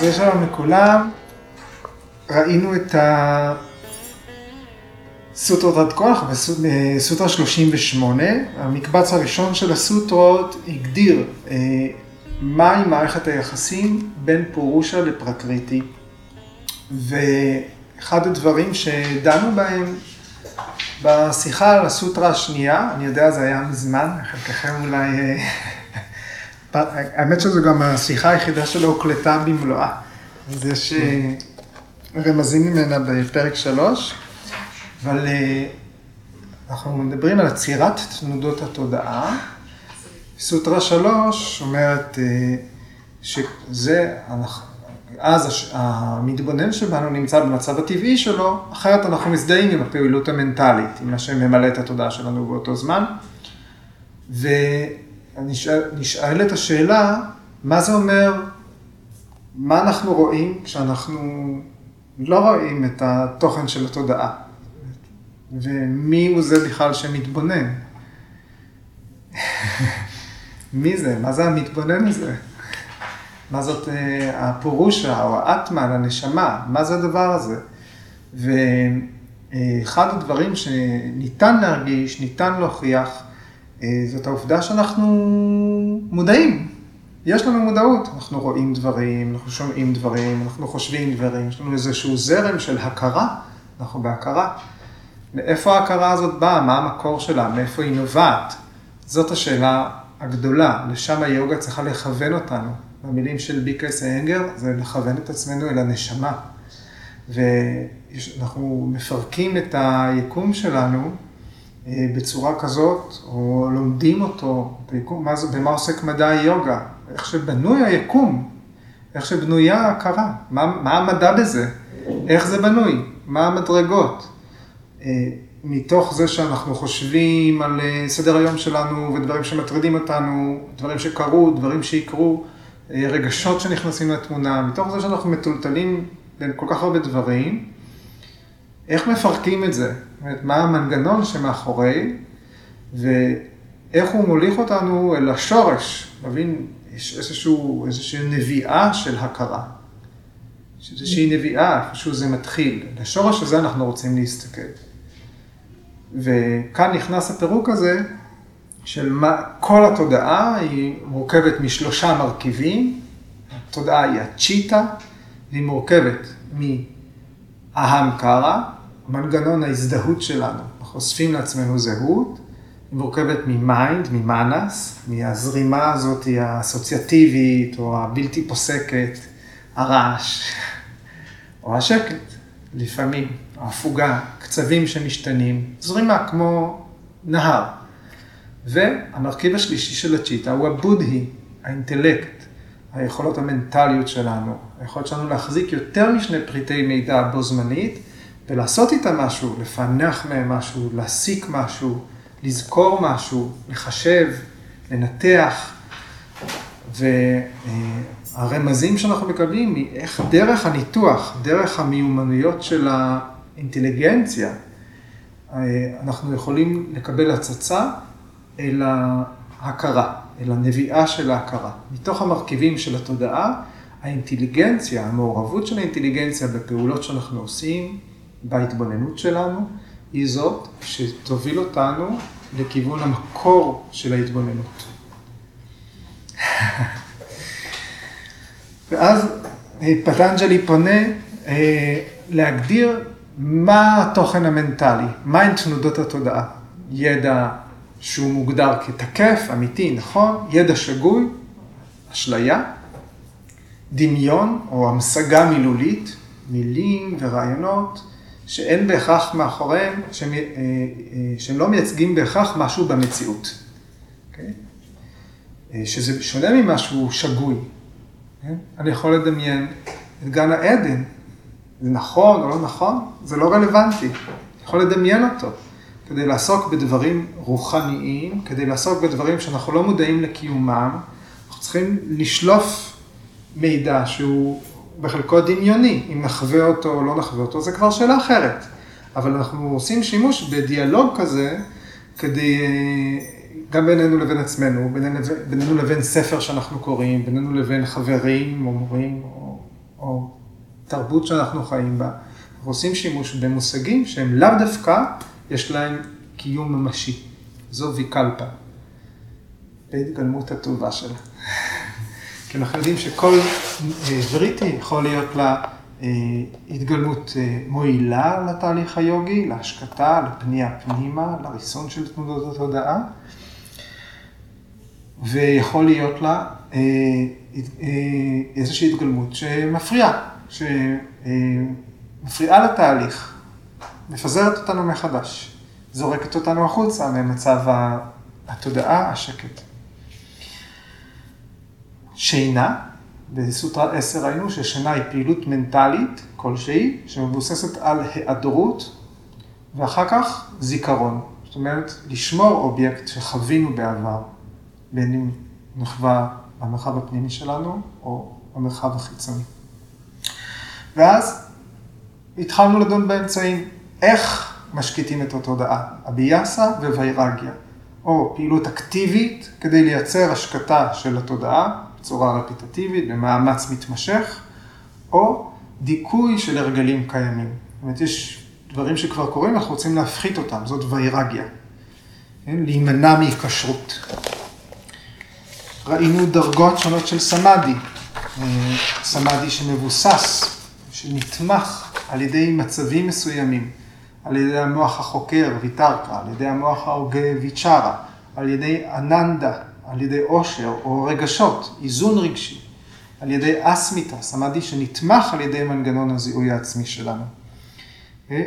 אז שלום לכולם. ראינו את הסוטרות עד אנחנו בסוטרה 38. המקבץ הראשון של הסוטרות הגדיר אה, מהי מערכת היחסים בין פורושה לפרקריטי. ואחד הדברים שדנו בהם בשיחה על הסוטרה השנייה, אני יודע, זה היה מזמן, חלקכם אולי... אה, האמת שזו גם השיחה היחידה שלו הוקלטה במלואה. אז יש אה, רמזים ממנה בפרק שלוש, אבל אה, אנחנו מדברים על עצירת תנודות התודעה. סוטרה שלוש אומרת שזה, אז המתבונן שבנו נמצא במצב הטבעי שלו, אחרת אנחנו מזדהים עם הפעילות המנטלית, עם מה שממלא את התודעה שלנו באותו זמן. ונשאלת השאלה, מה זה אומר, מה אנחנו רואים כשאנחנו לא רואים את התוכן של התודעה? ומי הוא זה בכלל שמתבונן? מי זה? מה זה המתבונן הזה? מה זאת אה, הפורושה או האטמן, הנשמה, מה זה הדבר הזה? ואחד הדברים שניתן להרגיש, ניתן להוכיח, זאת העובדה שאנחנו מודעים. יש לנו מודעות, אנחנו רואים דברים, אנחנו שומעים דברים, אנחנו חושבים דברים, יש לנו איזשהו זרם של הכרה, אנחנו בהכרה. מאיפה ההכרה הזאת באה? מה המקור שלה? מאיפה היא נובעת? זאת השאלה הגדולה, לשם היוגה צריכה לכוון אותנו. במילים של ביקרס האנגר, זה לכוון את עצמנו אל הנשמה. ואנחנו מפרקים את היקום שלנו אה, בצורה כזאת, או לומדים אותו, ביקום, מה במה עוסק מדע היוגה, איך שבנוי היקום, איך שבנויה ההכרה, מה, מה המדע בזה, איך זה בנוי, מה המדרגות. אה, מתוך זה שאנחנו חושבים על אה, סדר היום שלנו ודברים שמטרידים אותנו, דברים שקרו, דברים שיקרו, אה, רגשות שנכנסים לתמונה, מתוך זה שאנחנו מטולטלים בין כל כך הרבה דברים, איך מפרקים את זה? אומרת, מה המנגנון שמאחורי, ואיך הוא מוליך אותנו אל השורש, להבין, יש איזשהו, איזושהי נביאה של הכרה. יש איזושהי נביאה, איפשהו זה מתחיל. לשורש הזה אנחנו רוצים להסתכל. וכאן נכנס הפירוק הזה, של מה, כל התודעה היא מורכבת משלושה מרכיבים. התודעה היא הצ'יטה, והיא מורכבת מאהמקרה, מנגנון ההזדהות שלנו, אנחנו אוספים לעצמנו זהות, היא מורכבת מ mind, ממאנס, מהזרימה הזאת האסוציאטיבית או הבלתי פוסקת, הרעש, או השקט, לפעמים, ההפוגה, קצבים שמשתנים, זרימה כמו נהר. והמרכיב השלישי של הצ'יטה הוא הבודהי, האינטלקט, היכולות המנטליות שלנו, היכולת שלנו להחזיק יותר משני פריטי מידע בו זמנית ולעשות איתם משהו, לפענח מהם משהו, להסיק משהו, לזכור משהו, לחשב, לנתח. והרמזים שאנחנו מקבלים היא איך דרך הניתוח, דרך המיומנויות של האינטליגנציה, אנחנו יכולים לקבל הצצה אל ההכרה, אל הנביאה של ההכרה. מתוך המרכיבים של התודעה, האינטליגנציה, המעורבות של האינטליגנציה בפעולות שאנחנו עושים, בהתבוננות שלנו, היא זאת שתוביל אותנו לכיוון המקור של ההתבוננות. ואז אה, פטנג'לי פונה אה, להגדיר מה התוכן המנטלי, מהן תנודות התודעה. ידע שהוא מוגדר כתקף, אמיתי, נכון, ידע שגוי, אשליה, דמיון או המשגה מילולית, מילים ורעיונות, שאין בהכרח מאחוריהם, שהם, אה, אה, שהם לא מייצגים בהכרח משהו במציאות. Okay? אוקיי? אה, שזה שונה ממשהו שגוי. Okay? כן? אני יכול לדמיין את גן העדן, זה נכון או לא נכון, זה לא רלוונטי, אני יכול לדמיין אותו. כדי לעסוק בדברים רוחניים, כדי לעסוק בדברים שאנחנו לא מודעים לקיומם, אנחנו צריכים לשלוף מידע שהוא בחלקו דמיוני, אם נחווה אותו או לא נחווה אותו, זה כבר שאלה אחרת. אבל אנחנו עושים שימוש בדיאלוג כזה, כדי, גם בינינו לבין עצמנו, בינינו, בינינו לבין ספר שאנחנו קוראים, בינינו לבין חברים או מורים או, או תרבות שאנחנו חיים בה, אנחנו עושים שימוש במושגים שהם לאו דווקא יש להם קיום ממשי. זו ויקלפה, בהתגלמות הטובה שלה. כי אנחנו יודעים שכל וריטי יכול להיות לה התגלמות מועילה לתהליך היוגי, להשקטה, לפנייה פנימה, לריסון של תנודות התודעה, ויכול להיות לה איזושהי התגלמות שמפריעה, שמפריעה לתהליך, מפזרת אותנו מחדש, זורקת אותנו החוצה ממצב התודעה השקט. שינה, בסוטרה 10 ראינו ששינה היא פעילות מנטלית כלשהי, שמבוססת על היעדרות, ואחר כך זיכרון. זאת אומרת, לשמור אובייקט שחווינו בעבר, בין אם נחווה במרחב הפנימי שלנו, או במרחב החיצוני. ואז התחלנו לדון באמצעים, איך משקיטים את התודעה, הביאסה ווירגיה, או פעילות אקטיבית כדי לייצר השקטה של התודעה, בצורה רפיטטיבית, במאמץ מתמשך, או דיכוי של הרגלים קיימים. זאת אומרת, יש דברים שכבר קורים, אנחנו רוצים להפחית אותם, זאת ויירגיה. כן? להימנע מהיקשרות. ראינו דרגות שונות של סמאדי, אה, סמאדי שמבוסס, שנתמך על ידי מצבים מסוימים, על ידי המוח החוקר, ויטרקה, על ידי המוח ההוגה, ויצ'רה, על ידי אננדה, על ידי עושר או רגשות, איזון רגשי, על ידי אסמיתה, סמאדי שנתמך על ידי מנגנון הזיהוי העצמי שלנו. אה?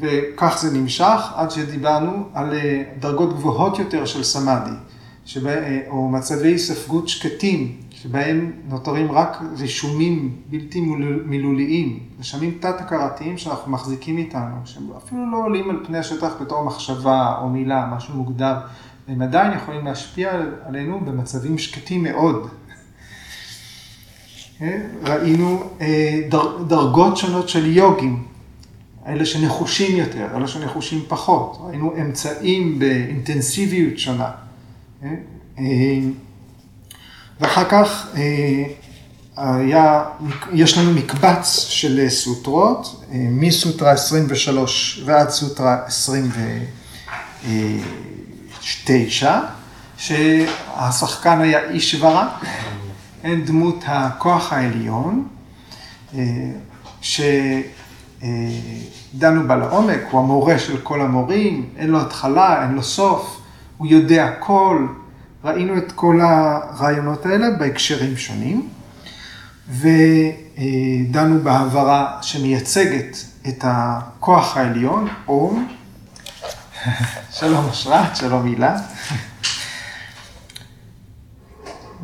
וכך זה נמשך עד שדיברנו על אה, דרגות גבוהות יותר של סמאדי, שבה, אה, או מצבי ספגות שקטים, שבהם נותרים רק רישומים בלתי מילוליים, רשמים תת-הכרתיים שאנחנו מחזיקים איתנו, שהם אפילו לא עולים על פני השטח בתור מחשבה או מילה, משהו מוגדר. הם עדיין יכולים להשפיע עלינו במצבים שקטים מאוד. כן? ראינו אה, דרגות שונות של יוגים, אלה שנחושים יותר, אלה שנחושים פחות. ראינו אמצעים באינטנסיביות שונה. אה, ואחר כך אה, היה, יש לנו מקבץ של סוטרות, מסוטרה 23 ועד סוטרה 20. 9, שהשחקן היה אישברה, אין דמות הכוח העליון, אה, שדנו בה לעומק, הוא המורה של כל המורים, אין לו התחלה, אין לו סוף, הוא יודע הכל, ראינו את כל הרעיונות האלה בהקשרים שונים, ודנו בהעברה שמייצגת את הכוח העליון, אום, שלום אשרת, שלום הילה.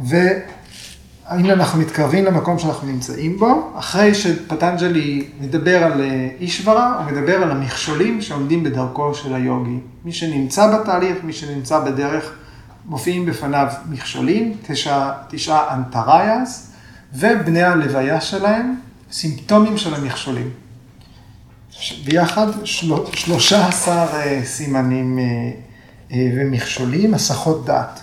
והנה אנחנו מתקרבים למקום שאנחנו נמצאים בו, אחרי שפטנג'לי מדבר על אה, אישברה, הוא מדבר על המכשולים שעומדים בדרכו של היוגי. מי שנמצא בתהליך, מי שנמצא בדרך, מופיעים בפניו מכשולים, תשע, תשעה אנטריאס, ובני הלוויה שלהם, סימפטומים של המכשולים. ביחד שלושה עשר אה, סימנים אה, אה, ומכשולים, הסחות דעת.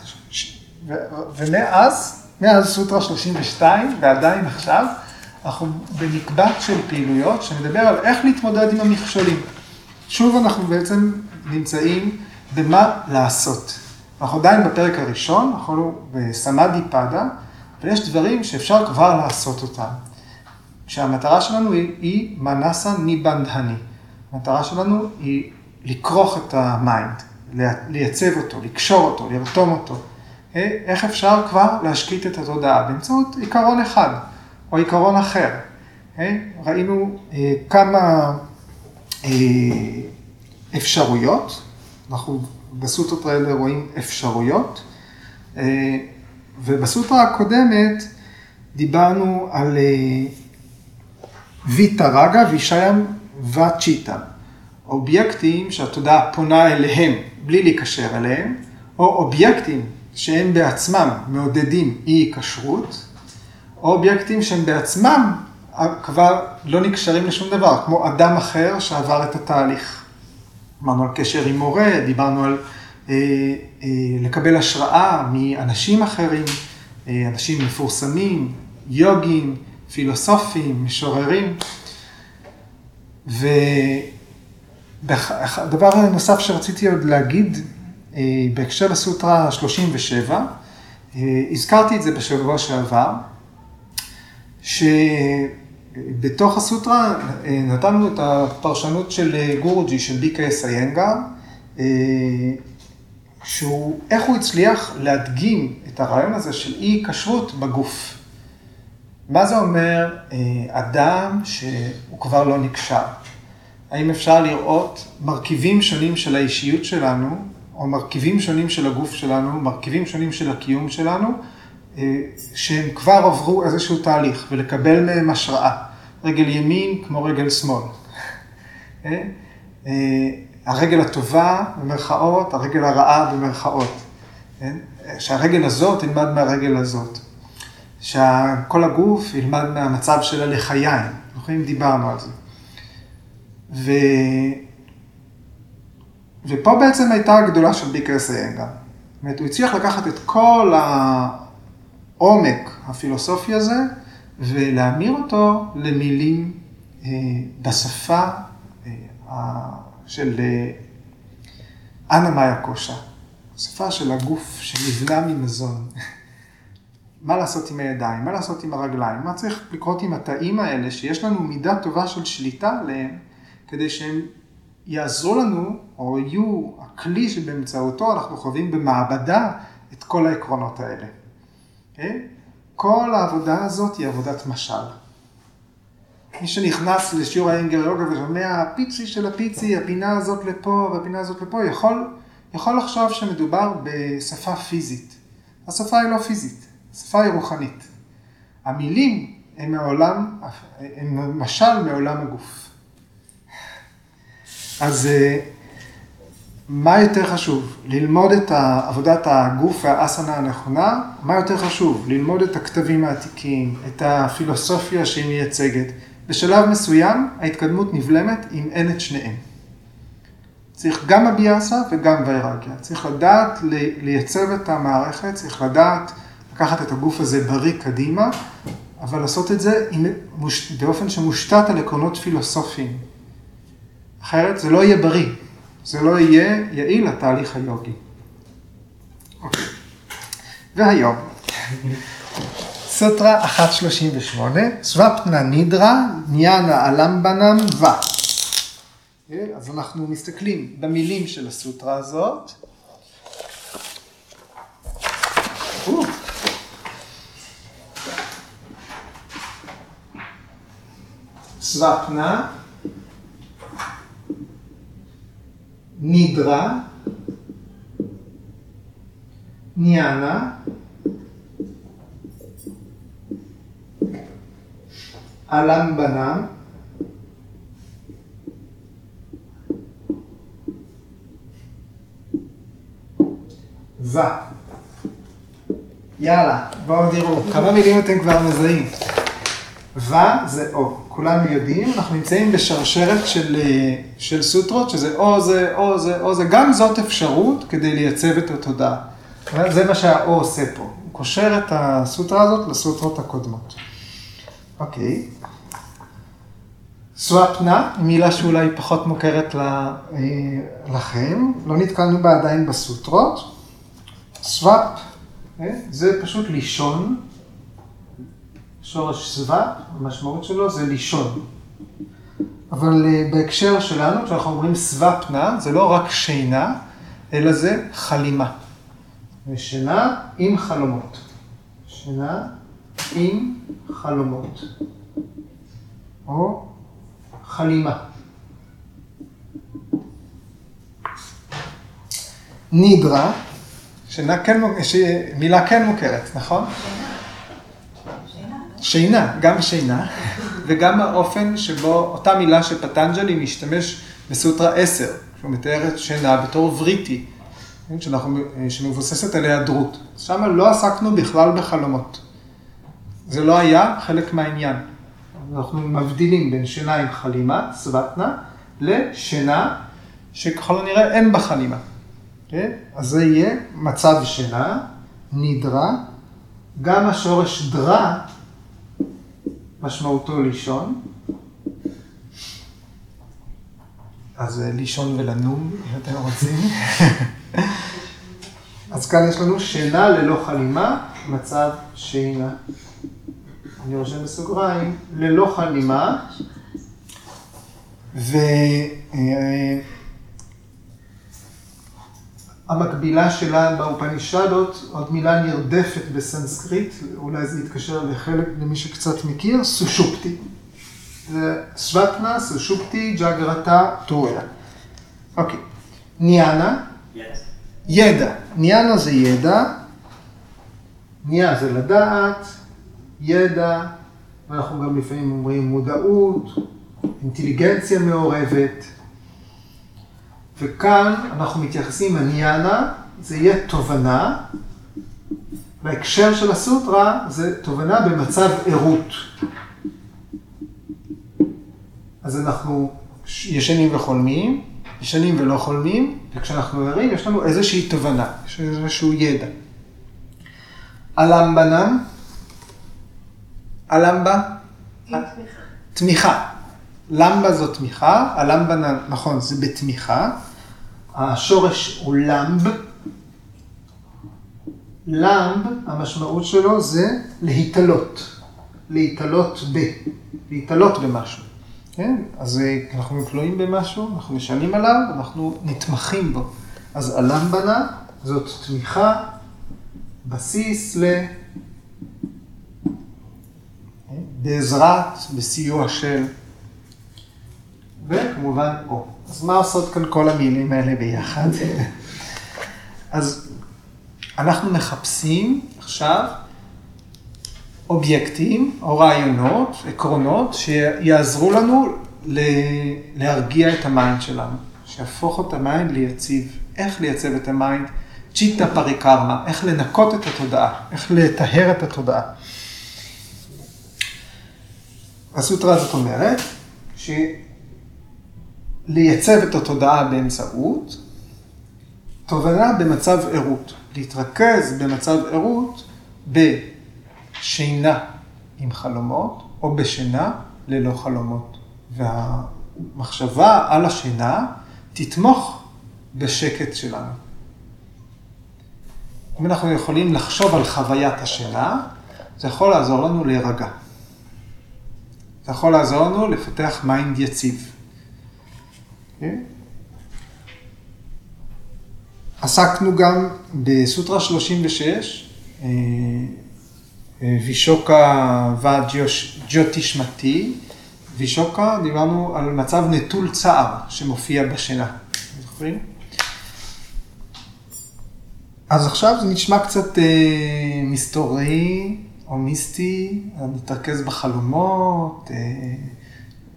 ומאז, מאז סוטרה 32 ועדיין עכשיו, אנחנו במקבץ של פעילויות שמדבר על איך להתמודד עם המכשולים. שוב אנחנו בעצם נמצאים במה לעשות. אנחנו עדיין בפרק הראשון, אנחנו בסמאדי פאדה, ויש דברים שאפשר כבר לעשות אותם. שהמטרה שלנו היא, היא מנסה ניבנדהני. המטרה שלנו היא לכרוך את ה mind, לייצב אותו, לקשור אותו, לרתום אותו. אה, איך אפשר כבר להשקיט את התודעה? באמצעות עיקרון אחד או עיקרון אחר. אה, ראינו אה, כמה אפשרויות, אנחנו בסוטרות האלה רואים אפשרויות, ובסוטרה הקודמת דיברנו על ויטה רגה וישיים וצ'יטה. אובייקטים שהתודעה פונה אליהם בלי להיקשר אליהם, או אובייקטים שהם בעצמם מעודדים אי היקשרות, או אובייקטים שהם בעצמם כבר לא נקשרים לשום דבר, כמו אדם אחר שעבר את התהליך. דיברנו על קשר עם מורה, דיברנו על אה, אה, לקבל השראה מאנשים אחרים, אה, אנשים מפורסמים, יוגים, פילוסופים, משוררים. ודבר נוסף שרציתי עוד להגיד, אה, בהקשר לסוטרה 37, אה, הזכרתי את זה בשבוע שעבר, שבתוך הסוטרה אה, נתנו את הפרשנות של גורג'י, של ביקייס איינגר, שהוא, איך הוא הצליח להדגים את הרעיון הזה של אי כשרות בגוף. מה זה אומר אדם שהוא כבר לא נקשר? האם אפשר לראות מרכיבים שונים של האישיות שלנו או מרכיבים שונים של הגוף שלנו, מרכיבים שונים של הקיום שלנו, אה, שהם כבר עברו איזשהו תהליך, ולקבל מהם השראה. רגל ימין כמו רגל שמאל. אה? אה, הרגל הטובה במרכאות, הרגל הרעה במרכאות. שהרגל הזאת תלמד מהרגל הזאת. שכל הגוף ילמד מהמצב של הלחיים. אנחנו דיברנו על זה. ו... ופה בעצם הייתה הגדולה של ביקר סיינגה. זאת אומרת, הוא הצליח לקחת את כל העומק הפילוסופי הזה ולהמיר אותו למילים אה, בשפה אה, של אה, אנה מאיה קושה, שפה של הגוף שנבנה ממזון. מה לעשות עם הידיים, מה לעשות עם הרגליים, מה צריך לקרות עם התאים האלה שיש לנו מידה טובה של שליטה עליהם, כדי שהם יעזרו לנו, או יהיו הכלי שבאמצעותו אנחנו חווים במעבדה את כל העקרונות האלה. Okay? אה? כל העבודה הזאת היא עבודת משל. מי שנכנס לשיעור האנגר יוגה ושומע הפיצי של הפיצי, הפינה הזאת לפה והפינה הזאת לפה, יכול, יכול לחשוב שמדובר בשפה פיזית. השפה היא לא פיזית, השפה היא רוחנית. המילים הן מעולם, הן משל מעולם הגוף. אז אה, מה יותר חשוב? ללמוד את עבודת הגוף והאסנה הנכונה? מה יותר חשוב? ללמוד את הכתבים העתיקים, את הפילוסופיה שהיא מייצגת. בשלב מסוים ההתקדמות נבלמת אם אין את שניהם. צריך גם אביאסה וגם ויירגיה. צריך לדעת לייצב את המערכת, צריך לדעת לקחת את הגוף הזה בריא קדימה, אבל לעשות את זה באופן שמושתת על עקרונות פילוסופיים. אחרת זה לא יהיה בריא, זה לא יהיה יעיל לתהליך היוגי. אוקיי. והיום, סוטרה 138, סוואפנה נידרה, ניאנה אלמבנם ו. אוקיי, אז אנחנו מסתכלים במילים של הסוטרה הזאת. סוואפנה נידרה, ניאנה, אלמבנה, ו. יאללה, בואו תראו, כמה מילים אתם כבר מזהים. ו זה או. כולנו יודעים, אנחנו נמצאים בשרשרת של, אה, של סוטרות, שזה או זה, או זה, או זה, גם זאת אפשרות כדי לייצב את התודעה. זה מה שהאו עושה פה, הוא קושר את הסוטרה הזאת לסוטרות הקודמות. אוקיי. סוואפנה, מילה שאולי פחות מוכרת אה, לכם, לא נתקלנו בה עדיין בסוטרות. סוואפ, אה, זה פשוט לישון, שורש סבא, המשמעות שלו זה לישון. אבל אה, בהקשר שלנו, כשאנחנו אומרים סבפנה, זה לא רק שינה, אלא זה חלימה. ושינה עם חלומות. שינה עם חלומות. או חלימה. נידרה, שינה כן, מילה כן מוכרת, נכון? שינה, גם שינה, וגם האופן שבו אותה מילה שפטנג'לי משתמש בסוטרה 10, שהוא מתאר את שינה בתור וריטי, כן, שאנחנו, שמבוססת על היעדרות. שם לא עסקנו בכלל בחלומות. זה לא היה חלק מהעניין. אנחנו מבדילים בין שינה עם חלימה, סבטנה, לשינה שככל הנראה אין בה חלימה. כן? אז זה יהיה מצב שינה, נדרה, גם השורש דרה משמעותו לישון. אז אה, לישון ולנום, אם אתם רוצים. אז כאן יש לנו שינה ללא חלימה, מצב שינה. אני רושם בסוגריים, ללא חלימה. והמקבילה שלה באופנישדות, עוד מילה נרדפת בסנסקריט, אולי זה יתקשר לחלק, למי שקצת מכיר, סושופטי. זה סוואטנה, סושופטי, ג'אגרתה, טוריה. אוקיי. ניאנה. ידע. ניאנה זה ידע. ניאה זה לדעת. ידע. ואנחנו גם לפעמים אומרים מודעות, אינטליגנציה מעורבת. וכאן אנחנו מתייחסים לניאנה, זה יהיה תובנה. בהקשר של הסוטרה זה תובנה במצב ערות. אז אנחנו ישנים וחולמים, ישנים ולא חולמים, וכשאנחנו ערים יש לנו איזושהי תובנה, יש איזשהו ידע. אלמבנם, אלמבה, תמיכה. למבה זו תמיכה, אלמבנה, נכון, זה בתמיכה. השורש הוא למב. למב, המשמעות שלו זה להתעלות. להתעלות ב. להתעלות במשהו. כן? אז אה, אנחנו תלויים במשהו, אנחנו נשענים עליו, אנחנו נתמכים בו. אז אלמבנה זאת תמיכה, בסיס ל... בעזרת, בסיוע של, וכמובן או. אז מה עושות כאן כל המילים האלה ביחד? אז אנחנו מחפשים עכשיו אובייקטים או רעיונות, עקרונות, שיעזרו לנו להרגיע את ה mind שלנו, שיהפוך את ה mind ליציב. איך לייצב את ה mind? צ'יטה פריקרמה, איך לנקות את התודעה, איך לטהר את התודעה. הסוטרה הזאת אומרת שלייצב את התודעה באמצעות תובנה במצב ערות, להתרכז במצב ערות בשינה עם חלומות או בשינה ללא חלומות. והמחשבה על השינה תתמוך בשקט שלנו. אם אנחנו יכולים לחשוב על חוויית השינה, זה יכול לעזור לנו להירגע. זה יכול לעזור לנו לפתח mind יציב. כן? עסקנו גם בסוטרה 36, אה, אה, וישוקה וג'וטישמתי. וישוקה, דיברנו על מצב נטול צער שמופיע בשינה. זוכרים? אז עכשיו זה נשמע קצת אה, מסתורי או מיסטי, נתרכז בחלומות, אה,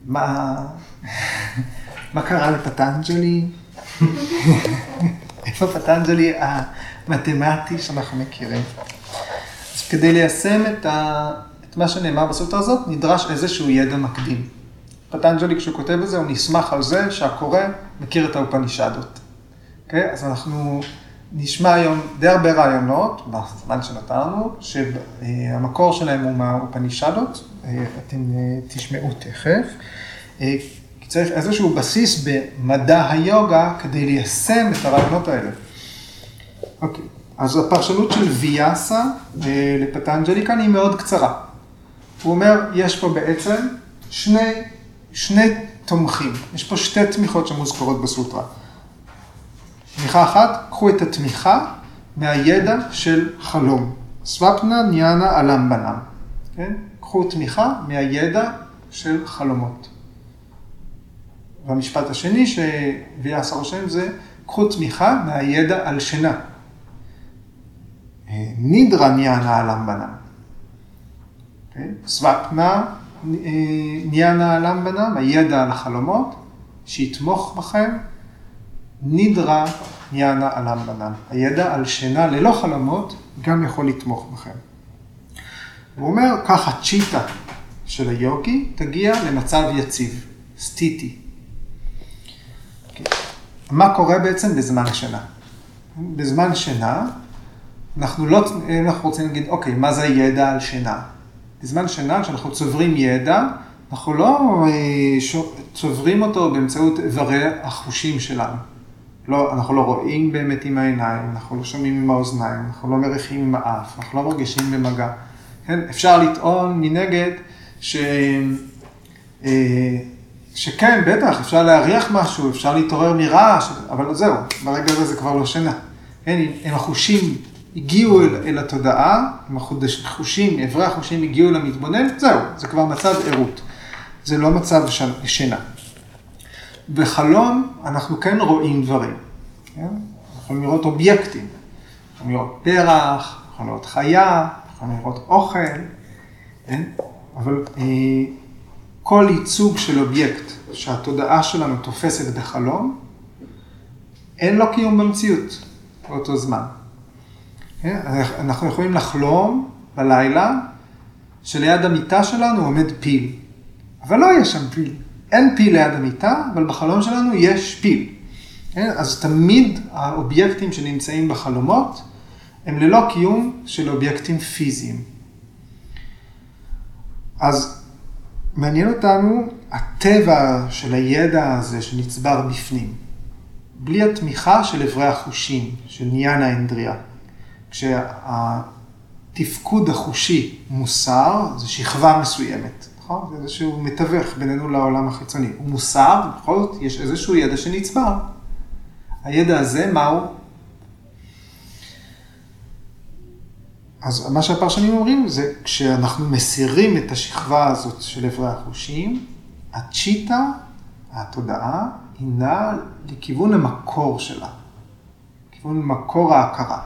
מה, מה קרה לפטנג'לי, איפה פטנג'לי המתמטי שאנחנו מכירים. אז כדי ליישם את, ה, את מה שנאמר בסוטרה הזאת, נדרש איזשהו ידע מקדים. פטנג'לי כשהוא כותב את זה, הוא נסמך על זה שהקורא מכיר את האופנישדות. Okay? אוקיי? אז אנחנו נשמע היום די הרבה רעיונות, בזמן שנתנו, שהמקור שלהם הוא מהאופנישדות, אתם אה, תשמעו תכף. אה, צריך איזשהו בסיס במדע היוגה כדי ליישם את הרעיונות האלה. אוקיי, אז הפרשנות של ויאסה אה, לפטנג'לי כאן היא מאוד קצרה. הוא אומר, יש פה בעצם שני, שני תומכים, יש פה שתי תמיכות שמוזכרות בסוטרה. תמיכה אחת, קחו את התמיכה מהידע של חלום. סוואפנה ניאנה אלמבנם. כן? קחו תמיכה מהידע של חלומות. והמשפט השני שוויאס רושם זה, קחו תמיכה מהידע על שינה. נידרה ניאנה אלמבנם. כן? סוואפנה ניאנה אלמבנם, הידע על החלומות, שיתמוך בכם נידרה יענה עלם בנם. הידע על שינה ללא חלומות גם יכול לתמוך בכם. הוא אומר, ככה צ'יטה של היוגי תגיע למצב יציב, סטיטי. מה קורה בעצם בזמן שינה? בזמן שינה, אנחנו לא, אנחנו רוצים להגיד, אוקיי, מה זה הידע על שינה? בזמן שינה, כשאנחנו צוברים ידע, אנחנו לא אה, צוברים אותו באמצעות איברי החושים שלנו. לא, אנחנו לא רואים באמת עם העיניים, אנחנו לא שומעים עם האוזניים, אנחנו לא מריחים עם האף, אנחנו לא מרגישים במגע. כן? אפשר לטעון מנגד ש... שכן, בטח, אפשר להריח משהו, אפשר להתעורר מרעש, אבל זהו, ברגע הזה זה כבר לא שינה. כן, אם החושים הגיעו אל, אל התודעה, אם החושים, אברי החושים הגיעו למתבונן, זהו, זה כבר מצב ערות. זה לא מצב שינה. בחלום אנחנו כן רואים דברים. כן? אנחנו יכולים לראות אובייקטים, יכולים לראות פרח, יכולים לראות חיה, יכולים לראות אוכל, כן? אבל אה, כל ייצוג של אובייקט שהתודעה שלנו תופסת בחלום, אין לו קיום במציאות באותו זמן. אנחנו יכולים לחלום בלילה שליד המיטה שלנו עומד פיל, אבל לא יהיה שם פיל. אין פיל ליד המיטה, אבל בחלום שלנו יש פיל. אז תמיד האובייקטים שנמצאים בחלומות הם ללא קיום של אובייקטים פיזיים. אז מעניין אותנו הטבע של הידע הזה שנצבר בפנים, בלי התמיכה של אברי החושים, של ניאנה אנדריה. כשהתפקוד החושי מוסר, זו שכבה מסוימת. נכון? זה איזשהו מתווך בינינו לעולם החיצוני. הוא מוסר, בכל זאת יש איזשהו ידע שנצבר. הידע הזה, מהו? אז מה שהפרשנים אומרים זה כשאנחנו מסירים את השכבה הזאת של אברי החושים, הצ'יטה, התודעה, היא נעה לכיוון המקור שלה, לכיוון מקור ההכרה.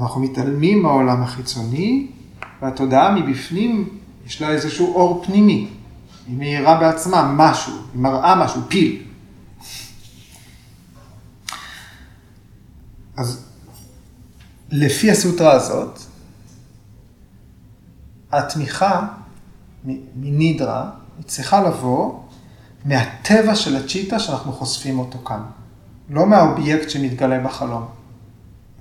אנחנו מתעלמים מהעולם החיצוני, והתודעה מבפנים, יש לה איזשהו אור פנימי. היא מאירה בעצמה משהו, היא מראה משהו, פיל. אז לפי הסוטרה הזאת, התמיכה מנידרה, היא צריכה לבוא מהטבע של הצ'יטה שאנחנו חושפים אותו כאן. לא מהאובייקט שמתגלה בחלום.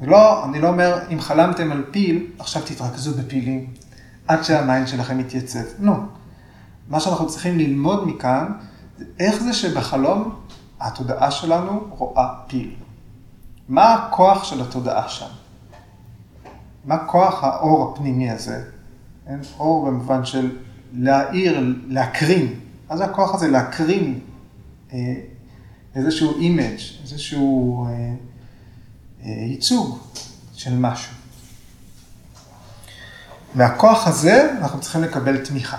ולא, אני לא אומר, אם חלמתם על פיל, עכשיו תתרכזו בפילים, עד שה mind שלכם יתייצב. לא. מה שאנחנו צריכים ללמוד מכאן, זה איך זה שבחלום התודעה שלנו רואה פיל. מה הכוח של התודעה שם? מה כוח האור הפנימי הזה? אין אור במובן של להאיר, להקרין. מה זה הכוח הזה? להקרין אה, איזשהו image, איזשהו... אה, ייצוג של משהו. מהכוח הזה אנחנו צריכים לקבל תמיכה.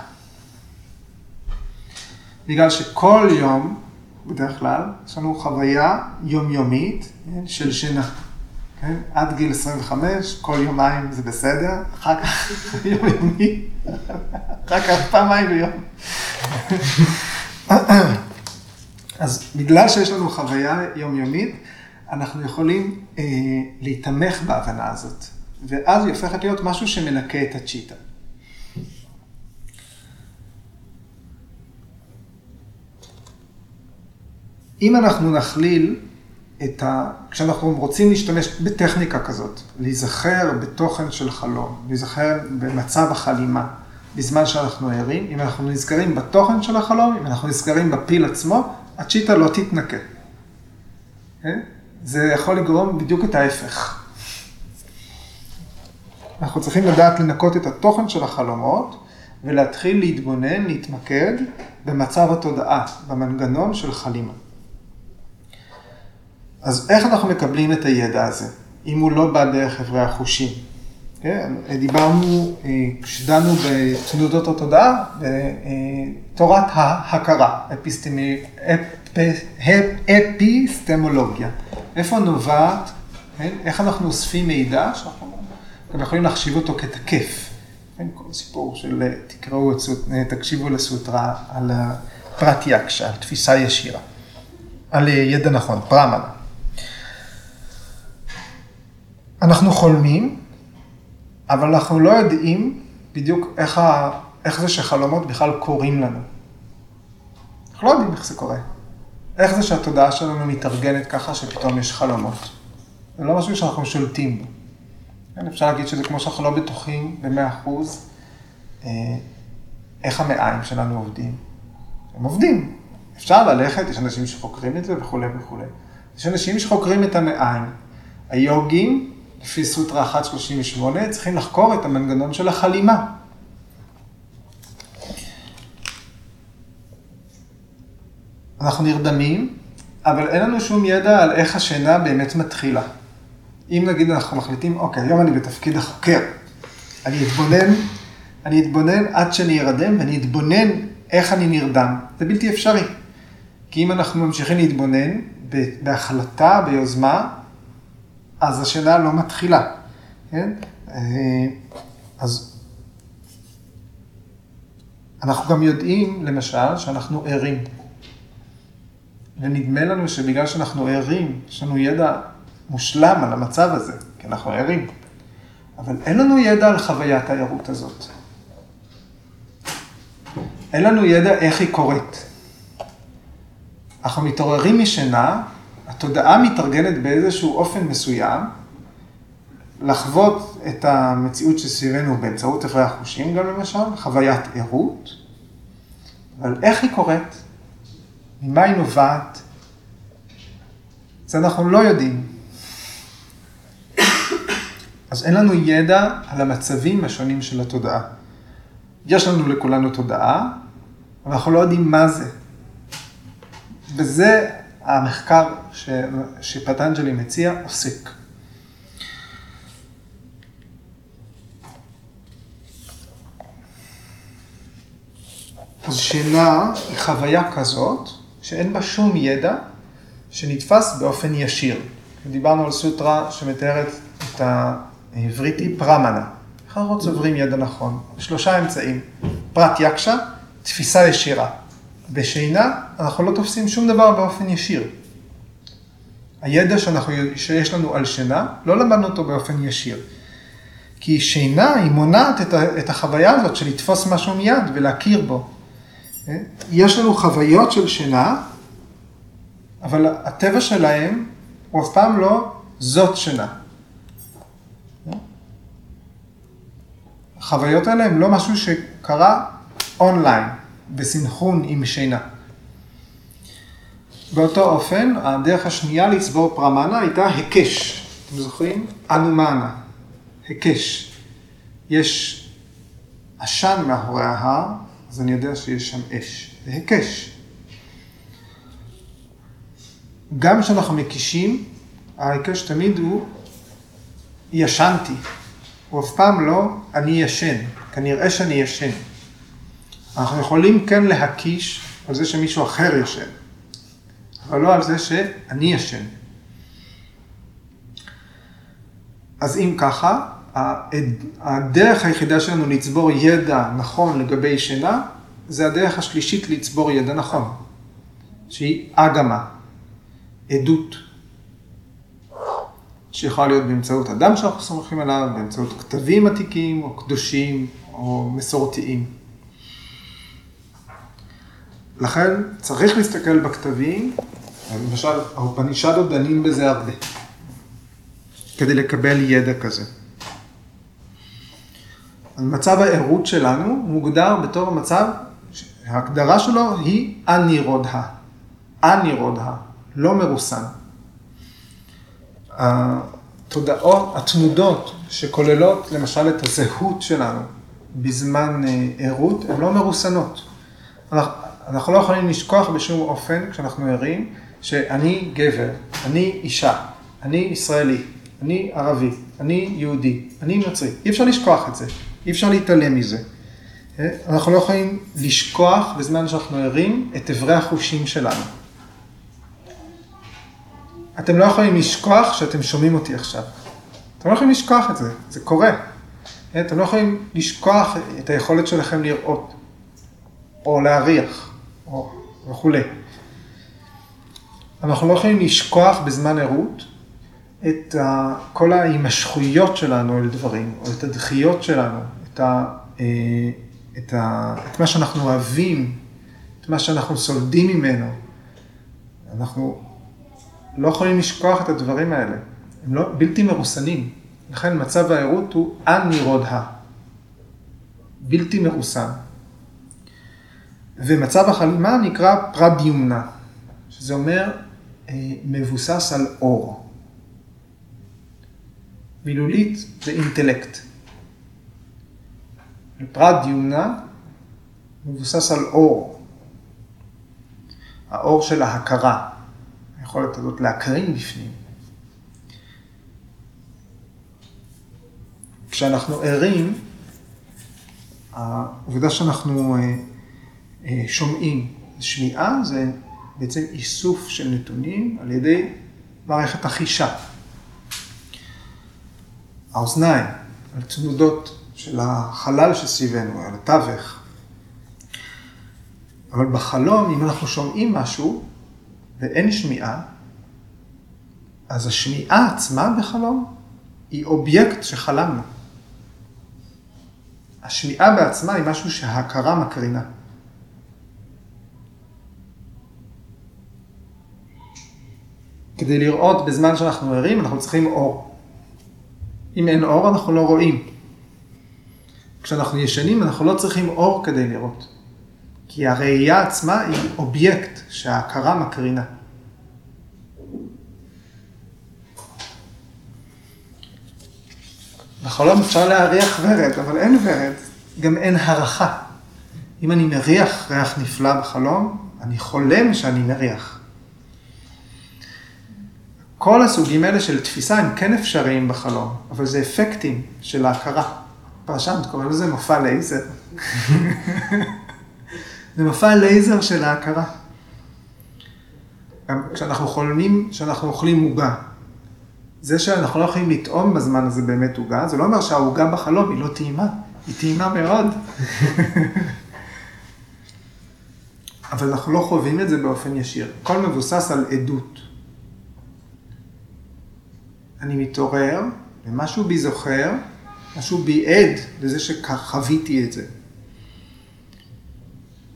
בגלל שכל יום, בדרך כלל, יש לנו חוויה יומיומית כן, של שינה. כן? עד גיל 25, כל יומיים זה בסדר, אחר כך יומיומי, אחר כך פעמיים ביום. אז בגלל שיש לנו חוויה יומיומית, אנחנו יכולים אה, להתמך בהבנה הזאת, ואז היא הופכת להיות משהו שמנקה את הצ'יטה. אם אנחנו נכליל את ה... כשאנחנו רוצים להשתמש בטכניקה כזאת, להיזכר בתוכן של חלום, להיזכר במצב החלימה, בזמן שאנחנו ערים, אם אנחנו נזכרים בתוכן של החלום, אם אנחנו נזכרים בפיל עצמו, הצ'יטה לא תתנקה. Okay? כן? זה יכול לגרום בדיוק את ההפך. אנחנו צריכים לדעת לנקות את התוכן של החלומות ולהתחיל להתבונן, להתמקד במצב התודעה, במנגנון של חלימה. אז איך אנחנו מקבלים את הידע הזה, אם הוא לא בא דרך אברי החושים? כן? דיברנו, אה, כשדנו בתנודות התודעה, בתורת ההכרה, אפיסטמי, אפיסטמולוגיה. איפה נובעת, כן? איך אנחנו אוספים מידע שאנחנו יכולים להחשיב אותו כתקף. כן? כל סיפור של תקראו, תקשיבו לסוטרה על פרט יקשה, על תפיסה ישירה, על ידע נכון, פרמנה. אנחנו חולמים, אבל אנחנו לא יודעים בדיוק איך, ה... איך זה שחלומות בכלל קורים לנו. אנחנו לא יודעים איך זה קורה. איך זה שהתודעה שלנו מתארגנת ככה שפתאום יש חלומות? זה לא משהו שאנחנו שולטים בו. כן, אפשר להגיד שזה כמו שאנחנו לא בטוחים במאה אחוז אה, איך המעיים שלנו עובדים. הם עובדים. אפשר ללכת, יש אנשים שחוקרים את זה וכולי וכולי. יש אנשים שחוקרים את המעיים. היוגים, לפי סוטרה 138, צריכים לחקור את המנגנון של החלימה. אנחנו נרדמים, אבל אין לנו שום ידע על איך השינה באמת מתחילה. אם נגיד אנחנו מחליטים, אוקיי, היום אני בתפקיד החוקר, אני אתבונן, אני אתבונן עד שאני ארדם, ואני אתבונן איך אני נרדם. זה בלתי אפשרי. כי אם אנחנו ממשיכים להתבונן בהחלטה, ביוזמה, אז השינה לא מתחילה, כן? אה, אז אנחנו גם יודעים, למשל, שאנחנו ערים. ונדמה לנו שבגלל שאנחנו ערים, יש לנו ידע מושלם על המצב הזה, כי אנחנו ערים. אבל אין לנו ידע על חוויית הערות הזאת. אין לנו ידע איך היא קורית. אנחנו מתעוררים משינה, התודעה מתארגנת באיזשהו אופן מסוים, לחוות את המציאות שסביבנו באמצעות איברי החושים גם למשל, חוויית ערות, אבל איך היא קורית? ממה היא נובעת? זה אנחנו לא יודעים. אז אין לנו ידע על המצבים השונים של התודעה. יש לנו לכולנו תודעה, אבל אנחנו לא יודעים מה זה. וזה המחקר ש... שפטנג'לי מציע עוסק. אז שינה היא חוויה כזאת שאין בה שום ידע שנתפס באופן ישיר. דיברנו על סוטרה שמתארת את העבריתי פרמנה. איך אנחנו צוברים ידע נכון? שלושה אמצעים. פרט יקשה, תפיסה ישירה. בשינה אנחנו לא תופסים שום דבר באופן ישיר. הידע שאנחנו, שיש לנו על שינה, לא למדנו אותו באופן ישיר. כי שינה היא מונעת את, את החוויה הזאת של לתפוס משהו מיד ולהכיר בו. יש לנו חוויות של שינה, אבל הטבע שלהם הוא אף פעם לא זאת שינה. החוויות האלה הן לא משהו שקרה אונליין, בסנכרון עם שינה. באותו אופן, הדרך השנייה לצבור פרמנה הייתה היקש. אתם זוכרים? אנומנה. היקש. יש עשן מאחורי ההר, אז אני יודע שיש שם אש. זה היקש. גם כשאנחנו מקישים, ההיקש תמיד הוא ישנתי. הוא אף פעם לא אני ישן, כנראה שאני ישן. אנחנו יכולים כן להקיש על זה שמישהו אחר ישן, אבל לא על זה שאני ישן. אז אם ככה, הדרך היחידה שלנו לצבור ידע נכון לגבי שינה, זה הדרך השלישית לצבור ידע נכון, שהיא אגמה, עדות, שיכולה להיות באמצעות אדם שאנחנו סומכים עליו, באמצעות כתבים עתיקים או קדושים או מסורתיים. לכן צריך להסתכל בכתבים, למשל האופנישדות דנים בזה הרבה, כדי לקבל ידע כזה. מצב הערות שלנו מוגדר בתור מצב, ההגדרה שלו היא אנירודה. אנירודה, לא מרוסן. התודעות, התנודות שכוללות למשל את הזהות שלנו בזמן אה, ערות, הן לא מרוסנות. אנחנו, לא יכולים לשכוח בשום אופן, כשאנחנו ערים, שאני גבר, אני אישה, אני ישראלי, אני ערבי, אני יהודי, אני נוצרי. אי אפשר לשכוח את זה. אי אפשר להתעלם מזה. אנחנו לא יכולים לשכוח בזמן שאנחנו ערים את אברי החושים שלנו. אתם לא יכולים לשכוח שאתם שומעים אותי עכשיו. אתם לא יכולים לשכוח את זה, זה קורה. אתם לא יכולים לשכוח את היכולת שלכם לראות, או להריח, וכולי. אנחנו לא יכולים לשכוח בזמן ערות את כל ההימשכויות שלנו אל דברים, או את הדחיות שלנו, את, ה, אה, את, ה, את מה שאנחנו אוהבים, את מה שאנחנו סולדים ממנו. אנחנו לא יכולים לשכוח את הדברים האלה, הם לא, בלתי מרוסנים. לכן מצב הערות הוא אנירודה, בלתי מרוסן. ומצב החלימה נקרא פרדיומנה, שזה אומר אה, מבוסס על אור. מילולית זה אינטלקט. פרדיומנה מבוסס על אור. האור של ההכרה, היכולת הזאת להקרין בפנים. כשאנחנו ערים, העובדה שאנחנו אה, שומעים, שמיעה זה בעצם איסוף של נתונים על ידי מערכת החישה. האוזניים, התנודות של החלל שסביבנו, על התווך. אבל בחלום, אם אנחנו שומעים משהו ואין שמיעה, אז השמיעה עצמה בחלום היא אובייקט שחלמנו. השמיעה בעצמה היא משהו שההכרה מקרינה. כדי לראות בזמן שאנחנו ערים, אנחנו צריכים אור. אם אין אור, אנחנו לא רואים. כשאנחנו ישנים, אנחנו לא צריכים אור כדי לראות. כי הראייה עצמה היא אובייקט שההכרה מקרינה. בחלום אפשר להריח ורד, אבל אין ורד, גם אין הערכה. אם אני מריח ריח נפלא בחלום, אני חולם שאני מריח. כל הסוגים האלה של תפיסה הם כן אפשריים בחלום, אבל זה אפקטים של ההכרה. פרשנת קורא לזה מופע לייזר. זה מופע לייזר של ההכרה. גם כשאנחנו חולמים שאנחנו אוכלים עוגה, זה שאנחנו לא יכולים לטעום בזמן הזה באמת עוגה, זה לא אומר שהעוגה בחלום היא לא טעימה, היא טעימה מאוד. אבל אנחנו לא חווים את זה באופן ישיר. הכל מבוסס על עדות. אני מתעורר, ומשהו בי זוכר, משהו בי עד לזה שחוויתי את זה.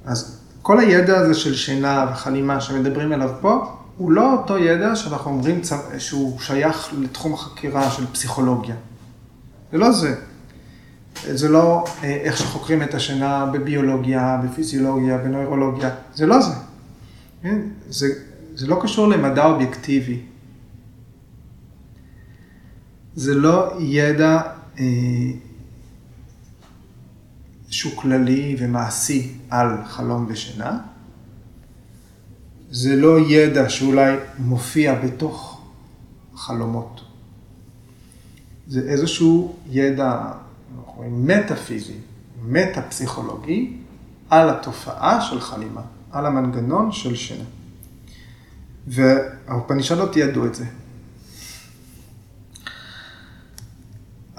אז כל הידע הזה של שינה וחלימה שמדברים עליו פה, הוא לא אותו ידע שאנחנו אומרים שהוא שייך לתחום החקירה של פסיכולוגיה. זה לא זה. זה לא אה, איך שחוקרים את השינה בביולוגיה, בפיזיולוגיה, בנוירולוגיה, זה לא זה. כן? זה, זה לא קשור למדע אובייקטיבי. זה לא ידע אה, שהוא כללי ומעשי על חלום ושינה. זה לא ידע שאולי מופיע בתוך חלומות. זה איזשהו ידע מטאפיזי, מטה-פסיכולוגי, על התופעה של חלימה, על המנגנון של שינה. והאופנישדות ידעו את זה.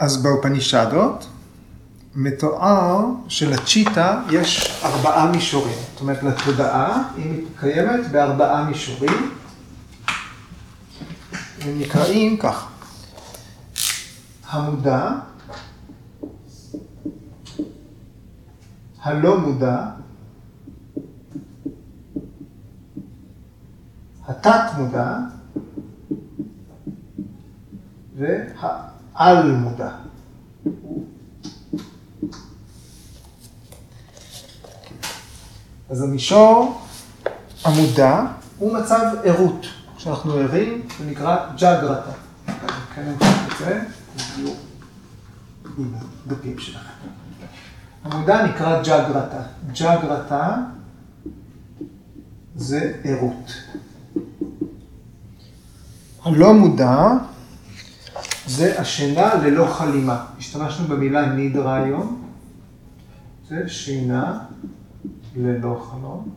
אז באופנישדות מתואר שלצ'יטה יש ארבעה מישורים. זאת אומרת, לתודעה היא מתקיימת בארבעה מישורים. הם נקראים כך. המודע, הלא מודע, התת מודע והעל מודע. אז המישור המודע הוא מצב ערות. כשאנחנו ערים, זה נקרא ג'אגרטה. כן. המודע נקרא ג'אגרטה. ג'אגרטה זה ערות. הלא מודע זה השינה ללא חלימה. השתמשנו במילה נידרה היום. זה שינה ללא חלום,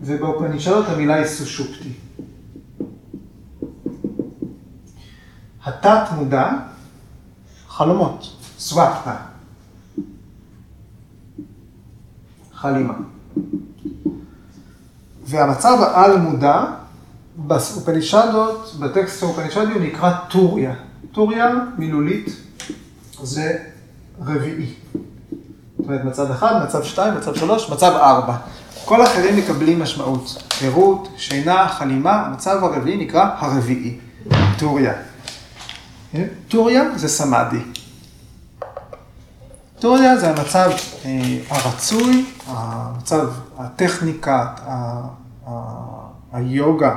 ובאופנישדות המילה היא סושופטי. התת מודע, חלומות, סוואטפה, חלימה. והמצב העל מודע, באופנישדות, בטקסט האופנישדי נקרא טוריה. טוריה מילולית זה רביעי. זאת אומרת, מצב אחד, מצב שתיים, מצב שלוש, מצב ארבע. כל האחרים מקבלים משמעות. חירות, שינה, חלימה, המצב הרביעי נקרא הרביעי, טוריה. טוריה זה סמאדי. טוריה זה המצב אה, הרצוי, המצב, הטכניקה, היוגה,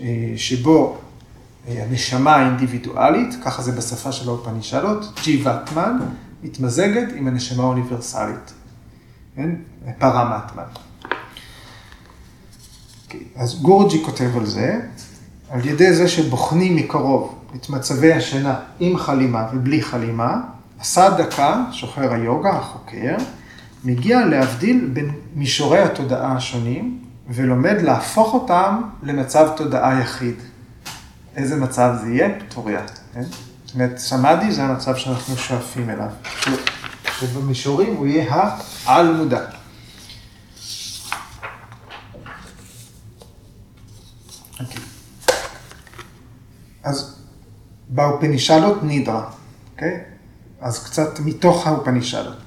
אה, שבו הנשמה האינדיבידואלית, ככה זה בשפה של האופנישלות, ג'יבטמן, מתמזגת עם הנשמה האוניברסלית, כן? פרמטמן. Okay. אוקיי, אז גורג'י כותב על זה, על ידי זה שבוחנים מקרוב את מצבי השינה עם חלימה ובלי חלימה, הסדקה, שוחר היוגה, החוקר, מגיע להבדיל בין מישורי התודעה השונים ולומד להפוך אותם למצב תודעה יחיד. איזה מצב זה יהיה? פטוריה. כן? זאת אומרת, סמאדי זה המצב שאנחנו שואפים אליו. ובמישורים הוא יהיה העל מודע. Okay. אוקיי. אז באופנישלות נידרה, אוקיי? Okay? אז קצת מתוך האופנישלות.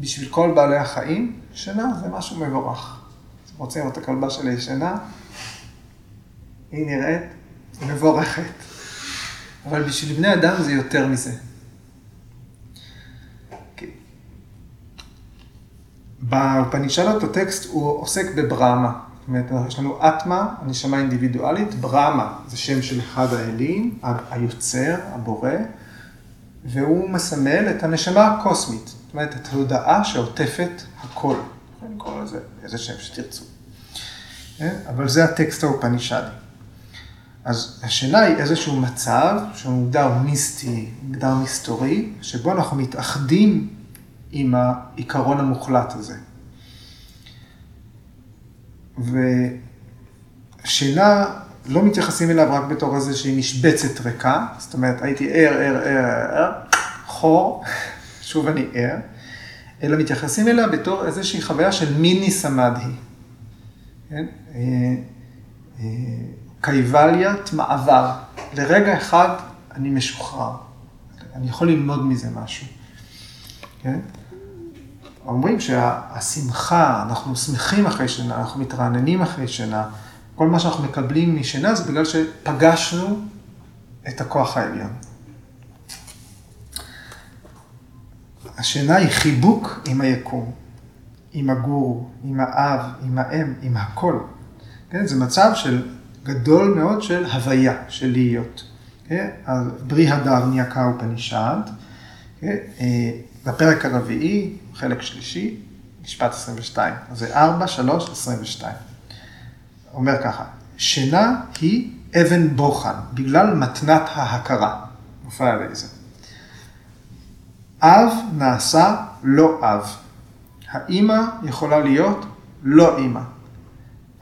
בשביל כל בעלי החיים, שינה זה משהו מבורך. אתם רוצים לראות את הכלבה שלי ישנה? היא נראית מבורכת. אבל בשביל בני אדם זה יותר מזה. Okay. באופנישלות הטקסט הוא עוסק בברמה. זאת אומרת, יש לנו אטמה, הנשמה אינדיבידואלית, ברמה זה שם של אחד האלים, היוצר, הבורא, והוא מסמל את הנשמה הקוסמית, זאת אומרת, את ההודעה שעוטפת הכל. יכולים לקרוא לזה איזה שם שתרצו. כן? אבל זה הטקסט האופנישדי. אז השינה היא איזשהו מצב שהוא מוגדר מיסטי, מוגדר מסתורי, שבו אנחנו מתאחדים עם העיקרון המוחלט הזה. ושינה, לא מתייחסים אליו רק בתור איזושהי משבצת ריקה, זאת אומרת, הייתי ער, ער, ער, ער, חור, שוב אני ער, אלא מתייחסים אליה בתור איזושהי חוויה של מיני סמדהי. כן? קייבליית מעבר. לרגע אחד אני משוחרר. אני יכול ללמוד מזה משהו. כן? אומרים שהשמחה, אנחנו שמחים אחרי שינה, אנחנו מתרעננים אחרי שינה, כל מה שאנחנו מקבלים משינה זה בגלל שפגשנו את הכוח העליון. השינה היא חיבוק עם היקום, עם הגור, עם האב, עם האם, עם הכל. כן? זה מצב של גדול מאוד של הוויה, של להיות. אז ברי הדר נהיה כאופנישד. כן? אה, בפרק הרביעי, חלק שלישי, משפט 22. אז זה 4, 3, 22. אומר ככה, שינה היא אבן בוחן, בגלל מתנת ההכרה. מופע עלי זה. אב נעשה לא אב. האימא יכולה להיות לא אימא.